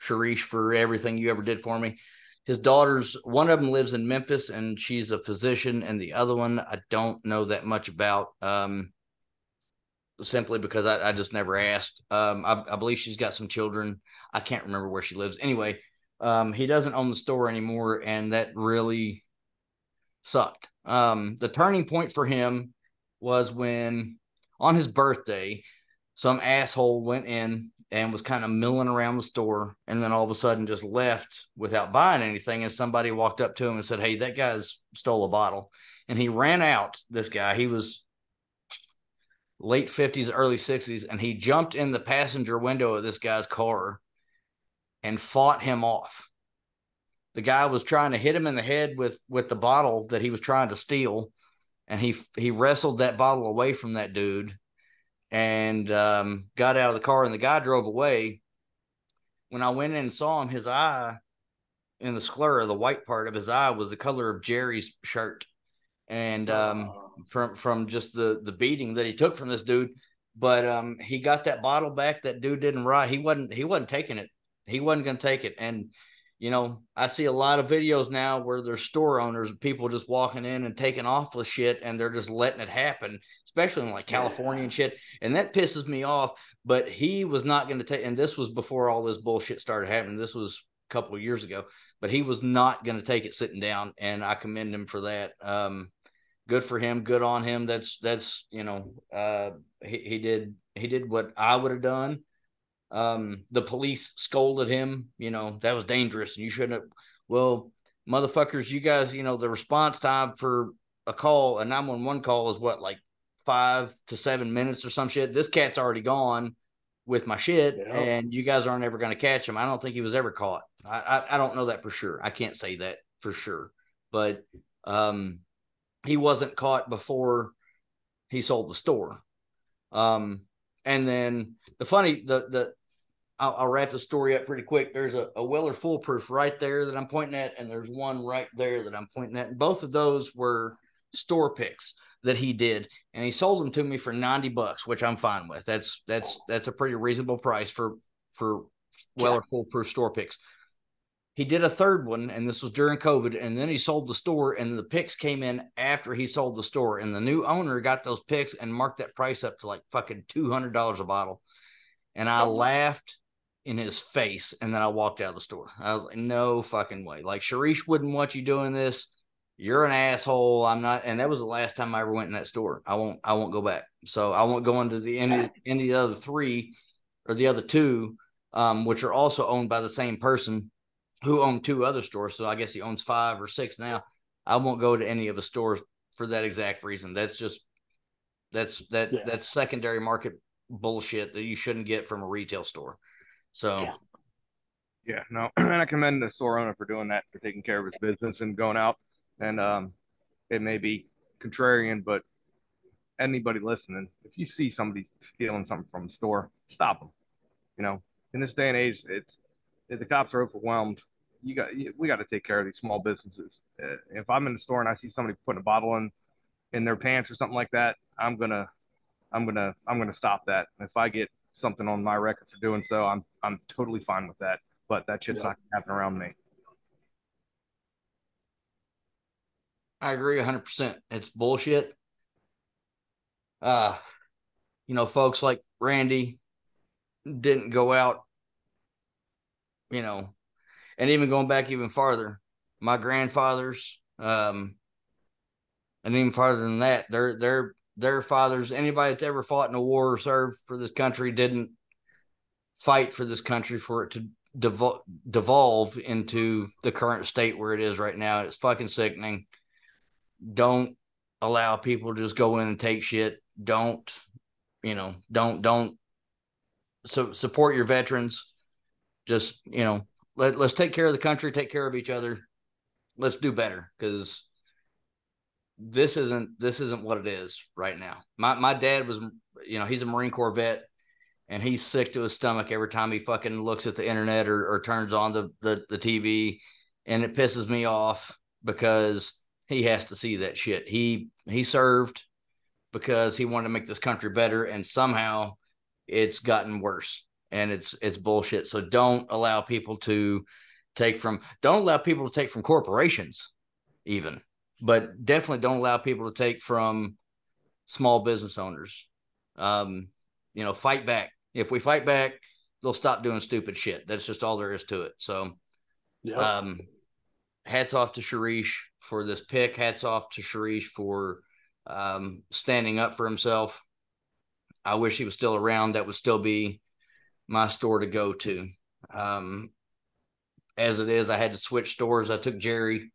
Sharish, for everything you ever did for me. His daughters, one of them lives in Memphis and she's a physician, and the other one I don't know that much about. Um, simply because I, I just never asked. Um, I, I, believe she's got some children. I can't remember where she lives. Anyway, um, he doesn't own the store anymore, and that really sucked. Um, the turning point for him was when on his birthday, some asshole went in and was kind of milling around the store and then all of a sudden just left without buying anything and somebody walked up to him and said hey that guy's stole a bottle and he ran out this guy he was late 50s, early 60s, and he jumped in the passenger window of this guy's car and fought him off. The guy was trying to hit him in the head with with the bottle that he was trying to steal, and he he wrestled that bottle away from that dude and um, got out of the car, and the guy drove away. When I went in and saw him, his eye in the sclera, the white part of his eye was the color of Jerry's shirt, and um, Oh. from from just the the beating that he took from this dude. But um, he got that bottle back. That dude didn't ride. He wasn't. He wasn't taking it. He wasn't going to take it. And you know, I see a lot of videos now where there's store owners, people just walking in and taking off with shit, and they're just letting it happen, especially in like California and shit. And that pisses me off. But he was not going to take. And this was before all this bullshit started happening. This was a couple of years ago. But he was not going to take it sitting down, and I commend him for that. Um, good for him good on him that's that's you know uh he, he did he did what i would have done um the police scolded him you know that was dangerous and you shouldn't have well motherfuckers you guys you know the response time for a call a 911 call is what like five to seven minutes or some shit this cat's already gone with my shit Yeah. and you guys aren't ever going to catch him i don't think he was ever caught I, I i don't know that for sure i can't say that for sure but um he wasn't caught before he sold the store. Um, and then the funny, the the I'll, I'll wrap the story up pretty quick. There's a, a Weller Full Proof right there that I'm pointing at, and there's one right there that I'm pointing at. And both of those were store picks that he did, and he sold them to me for 90 bucks, which I'm fine with. That's that's that's a pretty reasonable price for for Weller Full Proof store picks. He did a third one and this was during covid and then he sold the store and the picks came in after he sold the store and the new owner got those picks and marked that price up to like fucking $200 a bottle. And i oh. laughed in his face and then i walked out of the store. I was like no fucking way. Like sharish wouldn't want you doing this you're an asshole i'm not and that was the last time i ever went in that store i won't i won't go back so i won't go into the any, any of the other three or the other two um, which are also owned by the same person who owned two other stores. So I guess he owns five or six now. I won't go to any of the stores for that exact reason. That's just that's that Yeah. that's secondary market bullshit that you shouldn't get from a retail store. So Yeah. Yeah, no, and I commend the store owner for doing that, for taking care of his business and going out. And um, it may be contrarian, but anybody listening, if you see somebody stealing something from a store, stop them. You know, in this day and age, it's the cops are overwhelmed. You got we got to take care of these small businesses. Uh, if I'm in the store and I see somebody putting a bottle in in their pants or something like that, I'm gonna I'm gonna I'm gonna stop that. If I get something on my record for doing so, I'm I'm totally fine with that. But that shit's Yeah. not gonna around me. I agree 100%. It's bullshit. Uh, you know, folks like Randy didn't go out, you know, and even going back even farther, my grandfathers, um, and even farther than that, their their their fathers, anybody that's ever fought in a war or served for this country didn't fight for this country for it to devol- devolve into the current state where it is right now. It's fucking sickening. Don't allow people to just go in and take shit. Don't, you know, don't don't so support your veterans. Just, you know, let, let's take care of the country, take care of each other. Let's do better because this isn't this isn't what it is right now. My my dad was, you know, he's a Marine Corps vet and he's sick to his stomach every time he fucking looks at the internet or, or turns on the, the the TV and it pisses me off because he has to see that shit. He he served because he wanted to make this country better and somehow it's gotten worse and it's it's bullshit. So don't allow people to take from don't allow people to take from corporations even, but definitely don't allow people to take from small business owners. Um, you know, fight back. If we fight back, they'll stop doing stupid shit. That's just all there is to it. So Yeah. um, hats off to Sharish for this pick. Hats off to Sharish for um, standing up for himself. I wish he was still around. That would still be my store to go to. Um, as it is, I had to switch stores. I took Jerry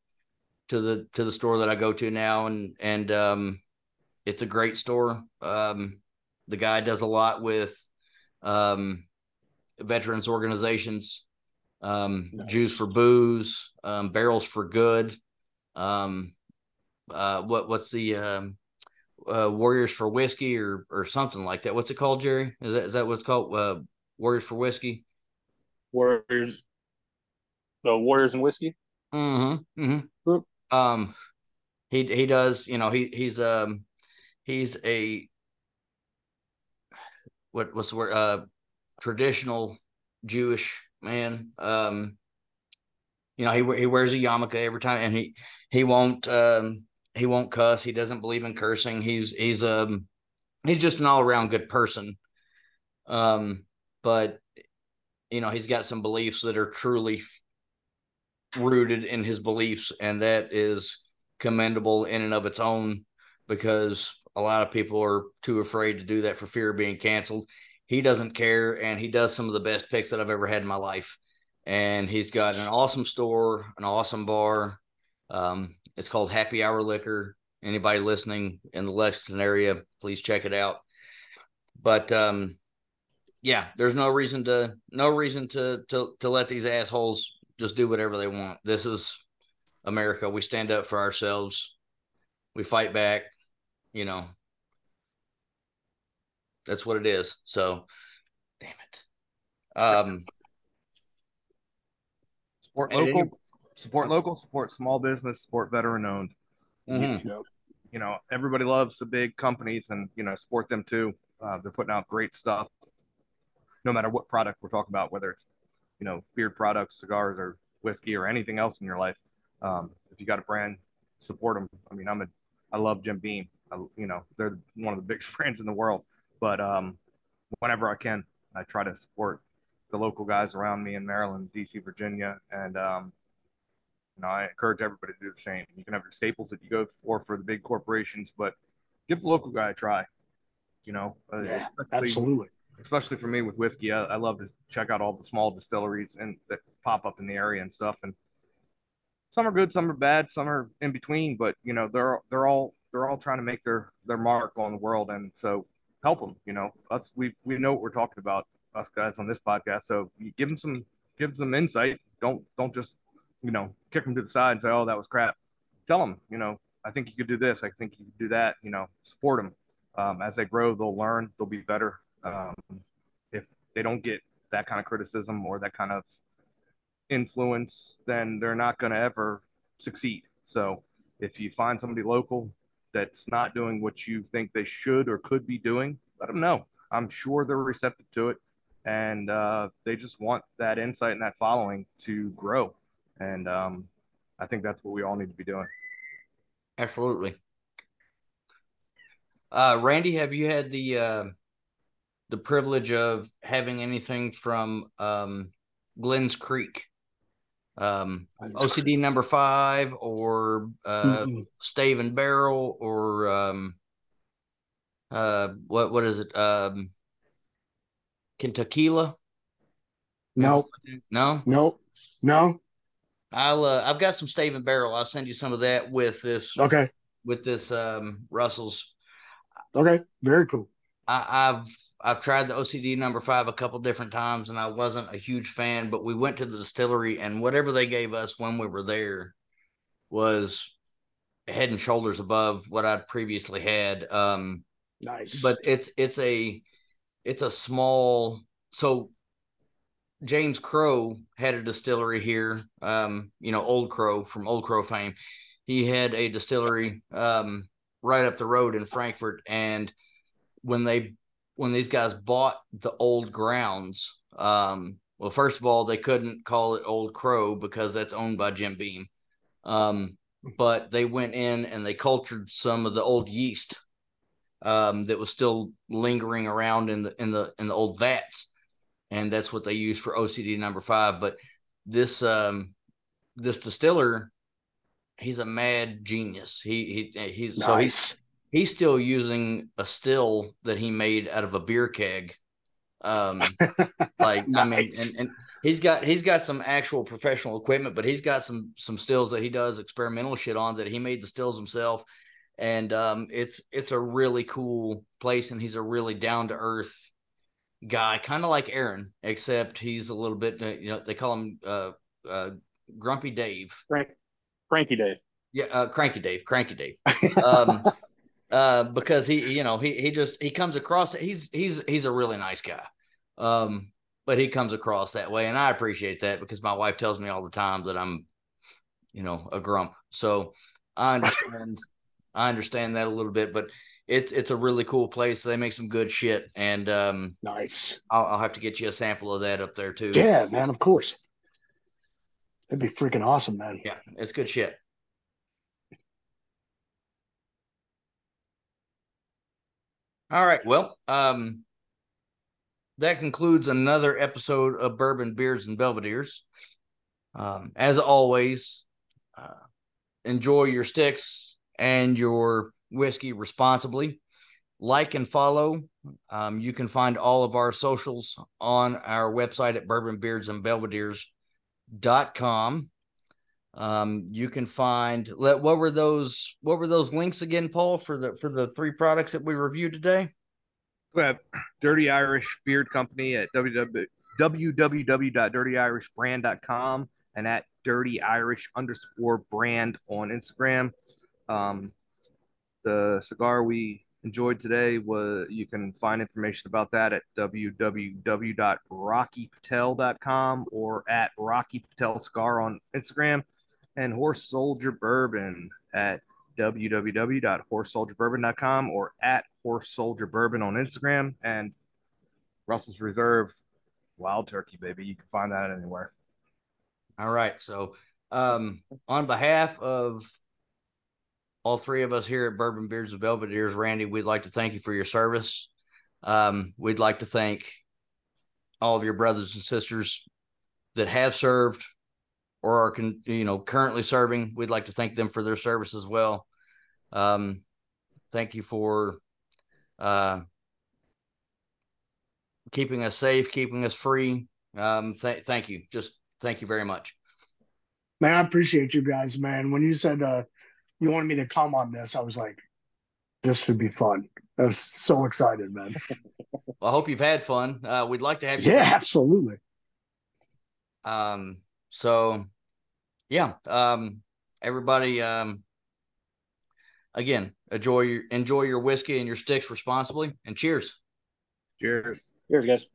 to the to the store that I go to now, and and um, it's a great store. Um, the guy does a lot with um, veterans organizations um, Nice. Jews for booze, um, barrels for good. Um, uh, what what's the um, uh, Warriors for whiskey or or something like that? What's it called, Jerry? Is that is that what's called? Uh, Warriors for whiskey. Warriors. The Warriors and whiskey. Mm-hmm. mm-hmm. Um, he he does. You know, he he's um he's a what what's the word? Uh, traditional Jewish man. Um, you know, he he wears a yarmulke every time, and he he won't um he won't cuss. He doesn't believe in cursing. He's he's um he's just an all around good person. Um, but you know, he's got some beliefs that are truly rooted in his beliefs, and that is commendable in and of its own because a lot of people are too afraid to do that for fear of being canceled. He doesn't care, and he does some of the best picks that I've ever had in my life. And he's got an awesome store, an awesome bar. Um, it's called Happy Hour Liquor. Anybody listening in the Lexington area, please check it out. But um, yeah, there's no reason to no reason to to to let these assholes just do whatever they want. This is America. We stand up for ourselves. We fight back. You know, that's what it is. So, damn it. Um, support local, any, support local, support small business, support veteran owned. Mm-hmm. You, know, you know, everybody loves the big companies, and you know, support them too. Uh, they're putting out great stuff, no matter what product we're talking about, whether it's you know beard products, cigars, or whiskey, or anything else in your life. Um, if you got a brand, support them. I mean, I'm a, I love Jim Beam. I, you know, they're one of the biggest brands in the world. But um, whenever I can, I try to support the local guys around me in Maryland, DC, Virginia, and um, you know, I encourage everybody to do the same. You can have your staples that you go for for the big corporations, but give the local guy a try. You know, uh, yeah, especially, absolutely. Especially for me with whiskey, I, I, love to check out all the small distilleries and that pop up in the area and stuff. And some are good, some are bad, some are in between. But you know, they're they're all they're all trying to make their their mark on the world, and so help them. You know, us we we know what we're talking about, us guys on this podcast. So give them some give them insight. Don't don't just you know kick them to the side and say, oh, that was crap. Tell them, you know, I think you could do this. I think you could do that. You know, support them. Um, as they grow, they'll learn. They'll be better. Um, if they don't get that kind of criticism or that kind of influence, then they're not going to ever succeed. So if you find somebody local that's not doing what you think they should or could be doing, let them know. I'm sure they're receptive to it. And uh, they just want that insight and that following to grow. And um, I think that's what we all need to be doing. Absolutely. Uh, Randy, have you had the uh, the privilege of having anything from um, Glenn's Creek? Um, OCD number five or uh, mm-hmm. Stave and Barrel or um, uh, what what is it? Um, Kentuckila? No, no, no, no. I'll uh, I've got some Stave and Barrel. I'll send you some of that with this. Okay. With this um, Russell's. Okay, very cool. I, I've I've tried the OCD number five a couple different times and I wasn't a huge fan, but we went to the distillery and whatever they gave us when we were there was head and shoulders above what I'd previously had. Um, nice. But it's it's a it's a small so James Crow had a distillery here, um, you know, Old Crow from Old Crow fame. He had a distillery um, right up the road in Frankfort, and when they when these guys bought the old grounds, um, well, first of all, they couldn't call it Old Crow because that's owned by Jim Beam. Um, but they went in and they cultured some of the old yeast um, that was still lingering around in the in the in the old vats, and that's what they used for OCD number five. But this um, this distiller, he's a mad genius. He he he's nice. so he's he's still using a still that he made out of a beer keg. Um, like nice. I mean, and, and he's got he's got some actual professional equipment, but he's got some some stills that he does experimental shit on that he made the stills himself. And um, it's it's a really cool place, and he's a really down to earth guy, kind of like Aaron, except he's a little bit uh, you know they call him uh, uh, Grumpy Dave, Frank, Cranky Dave. Yeah, uh, Cranky Dave, Cranky Dave. Um, uh, because he, you know, he he just he comes across he's he's he's a really nice guy. Um, but he comes across that way, and I appreciate that because my wife tells me all the time that I'm, you know, a grump. So I understand. I understand that a little bit, but it's it's a really cool place. They make some good shit, and um, nice. I'll, I'll have to get you a sample of that up there too. Yeah, man. Of course. It'd be freaking awesome, man. Yeah, it's good shit. All right. Well, um, that concludes another episode of Bourbon Beards and Belvederes. Um, as always, uh, enjoy your sticks and your whiskey responsibly. Like and follow. Um, you can find all of our socials on our website at bourbonbeardsandbelvederes.com. Um, you can find let what were those what were those links again, Paul, for the for the three products that we reviewed today? We have Dirty Irish Beard Company at www, www.dirtyirishbrand.com and at Dirty Irish underscore brand on Instagram. Um, the cigar we enjoyed today was you can find information about that at www.rockypatel.com or at Rocky Patel Cigar on Instagram and Horse Soldier Bourbon at www.horsesoldierbourbon.com or at Horse Soldier Bourbon on Instagram and Russell's Reserve Wild Turkey, baby. You can find that anywhere. All right. So, um, on behalf of all three of us here at Bourbon Beards and Belvederes, Randy, we'd like to thank you for your service. Um, we'd like to thank all of your brothers and sisters that have served or are con- you know currently serving. We'd like to thank them for their service as well. Um, thank you for uh, keeping us safe, keeping us free. Um, th- thank you. Just thank you very much. Man, I appreciate you guys, man. When you said uh, you wanted me to come on this, I was like, this should be fun. I was so excited, man. well, I hope you've had fun. Uh, we'd like to have you. Yeah, back. absolutely. Um, so yeah, um, everybody, um, again, enjoy your enjoy your whiskey and your sticks responsibly, and cheers. Cheers. Cheers, guys.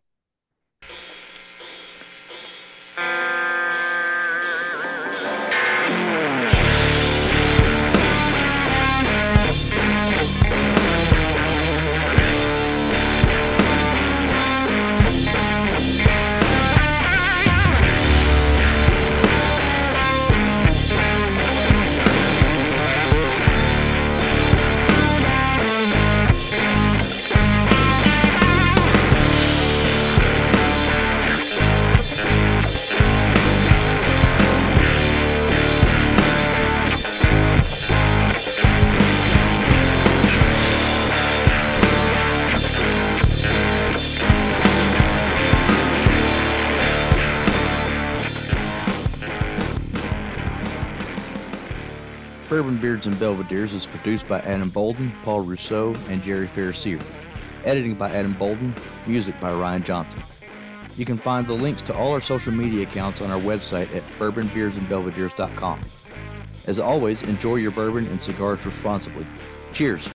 Beards and Belvederes is produced by Adam Bolden, Paul Rousseau, and Jerry Ferrasier. Editing by Adam Bolden, music by Ryan Johnson. You can find the links to all our social media accounts on our website at bourbonbeardsandbelvederes.com. As always, enjoy your bourbon and cigars responsibly. Cheers.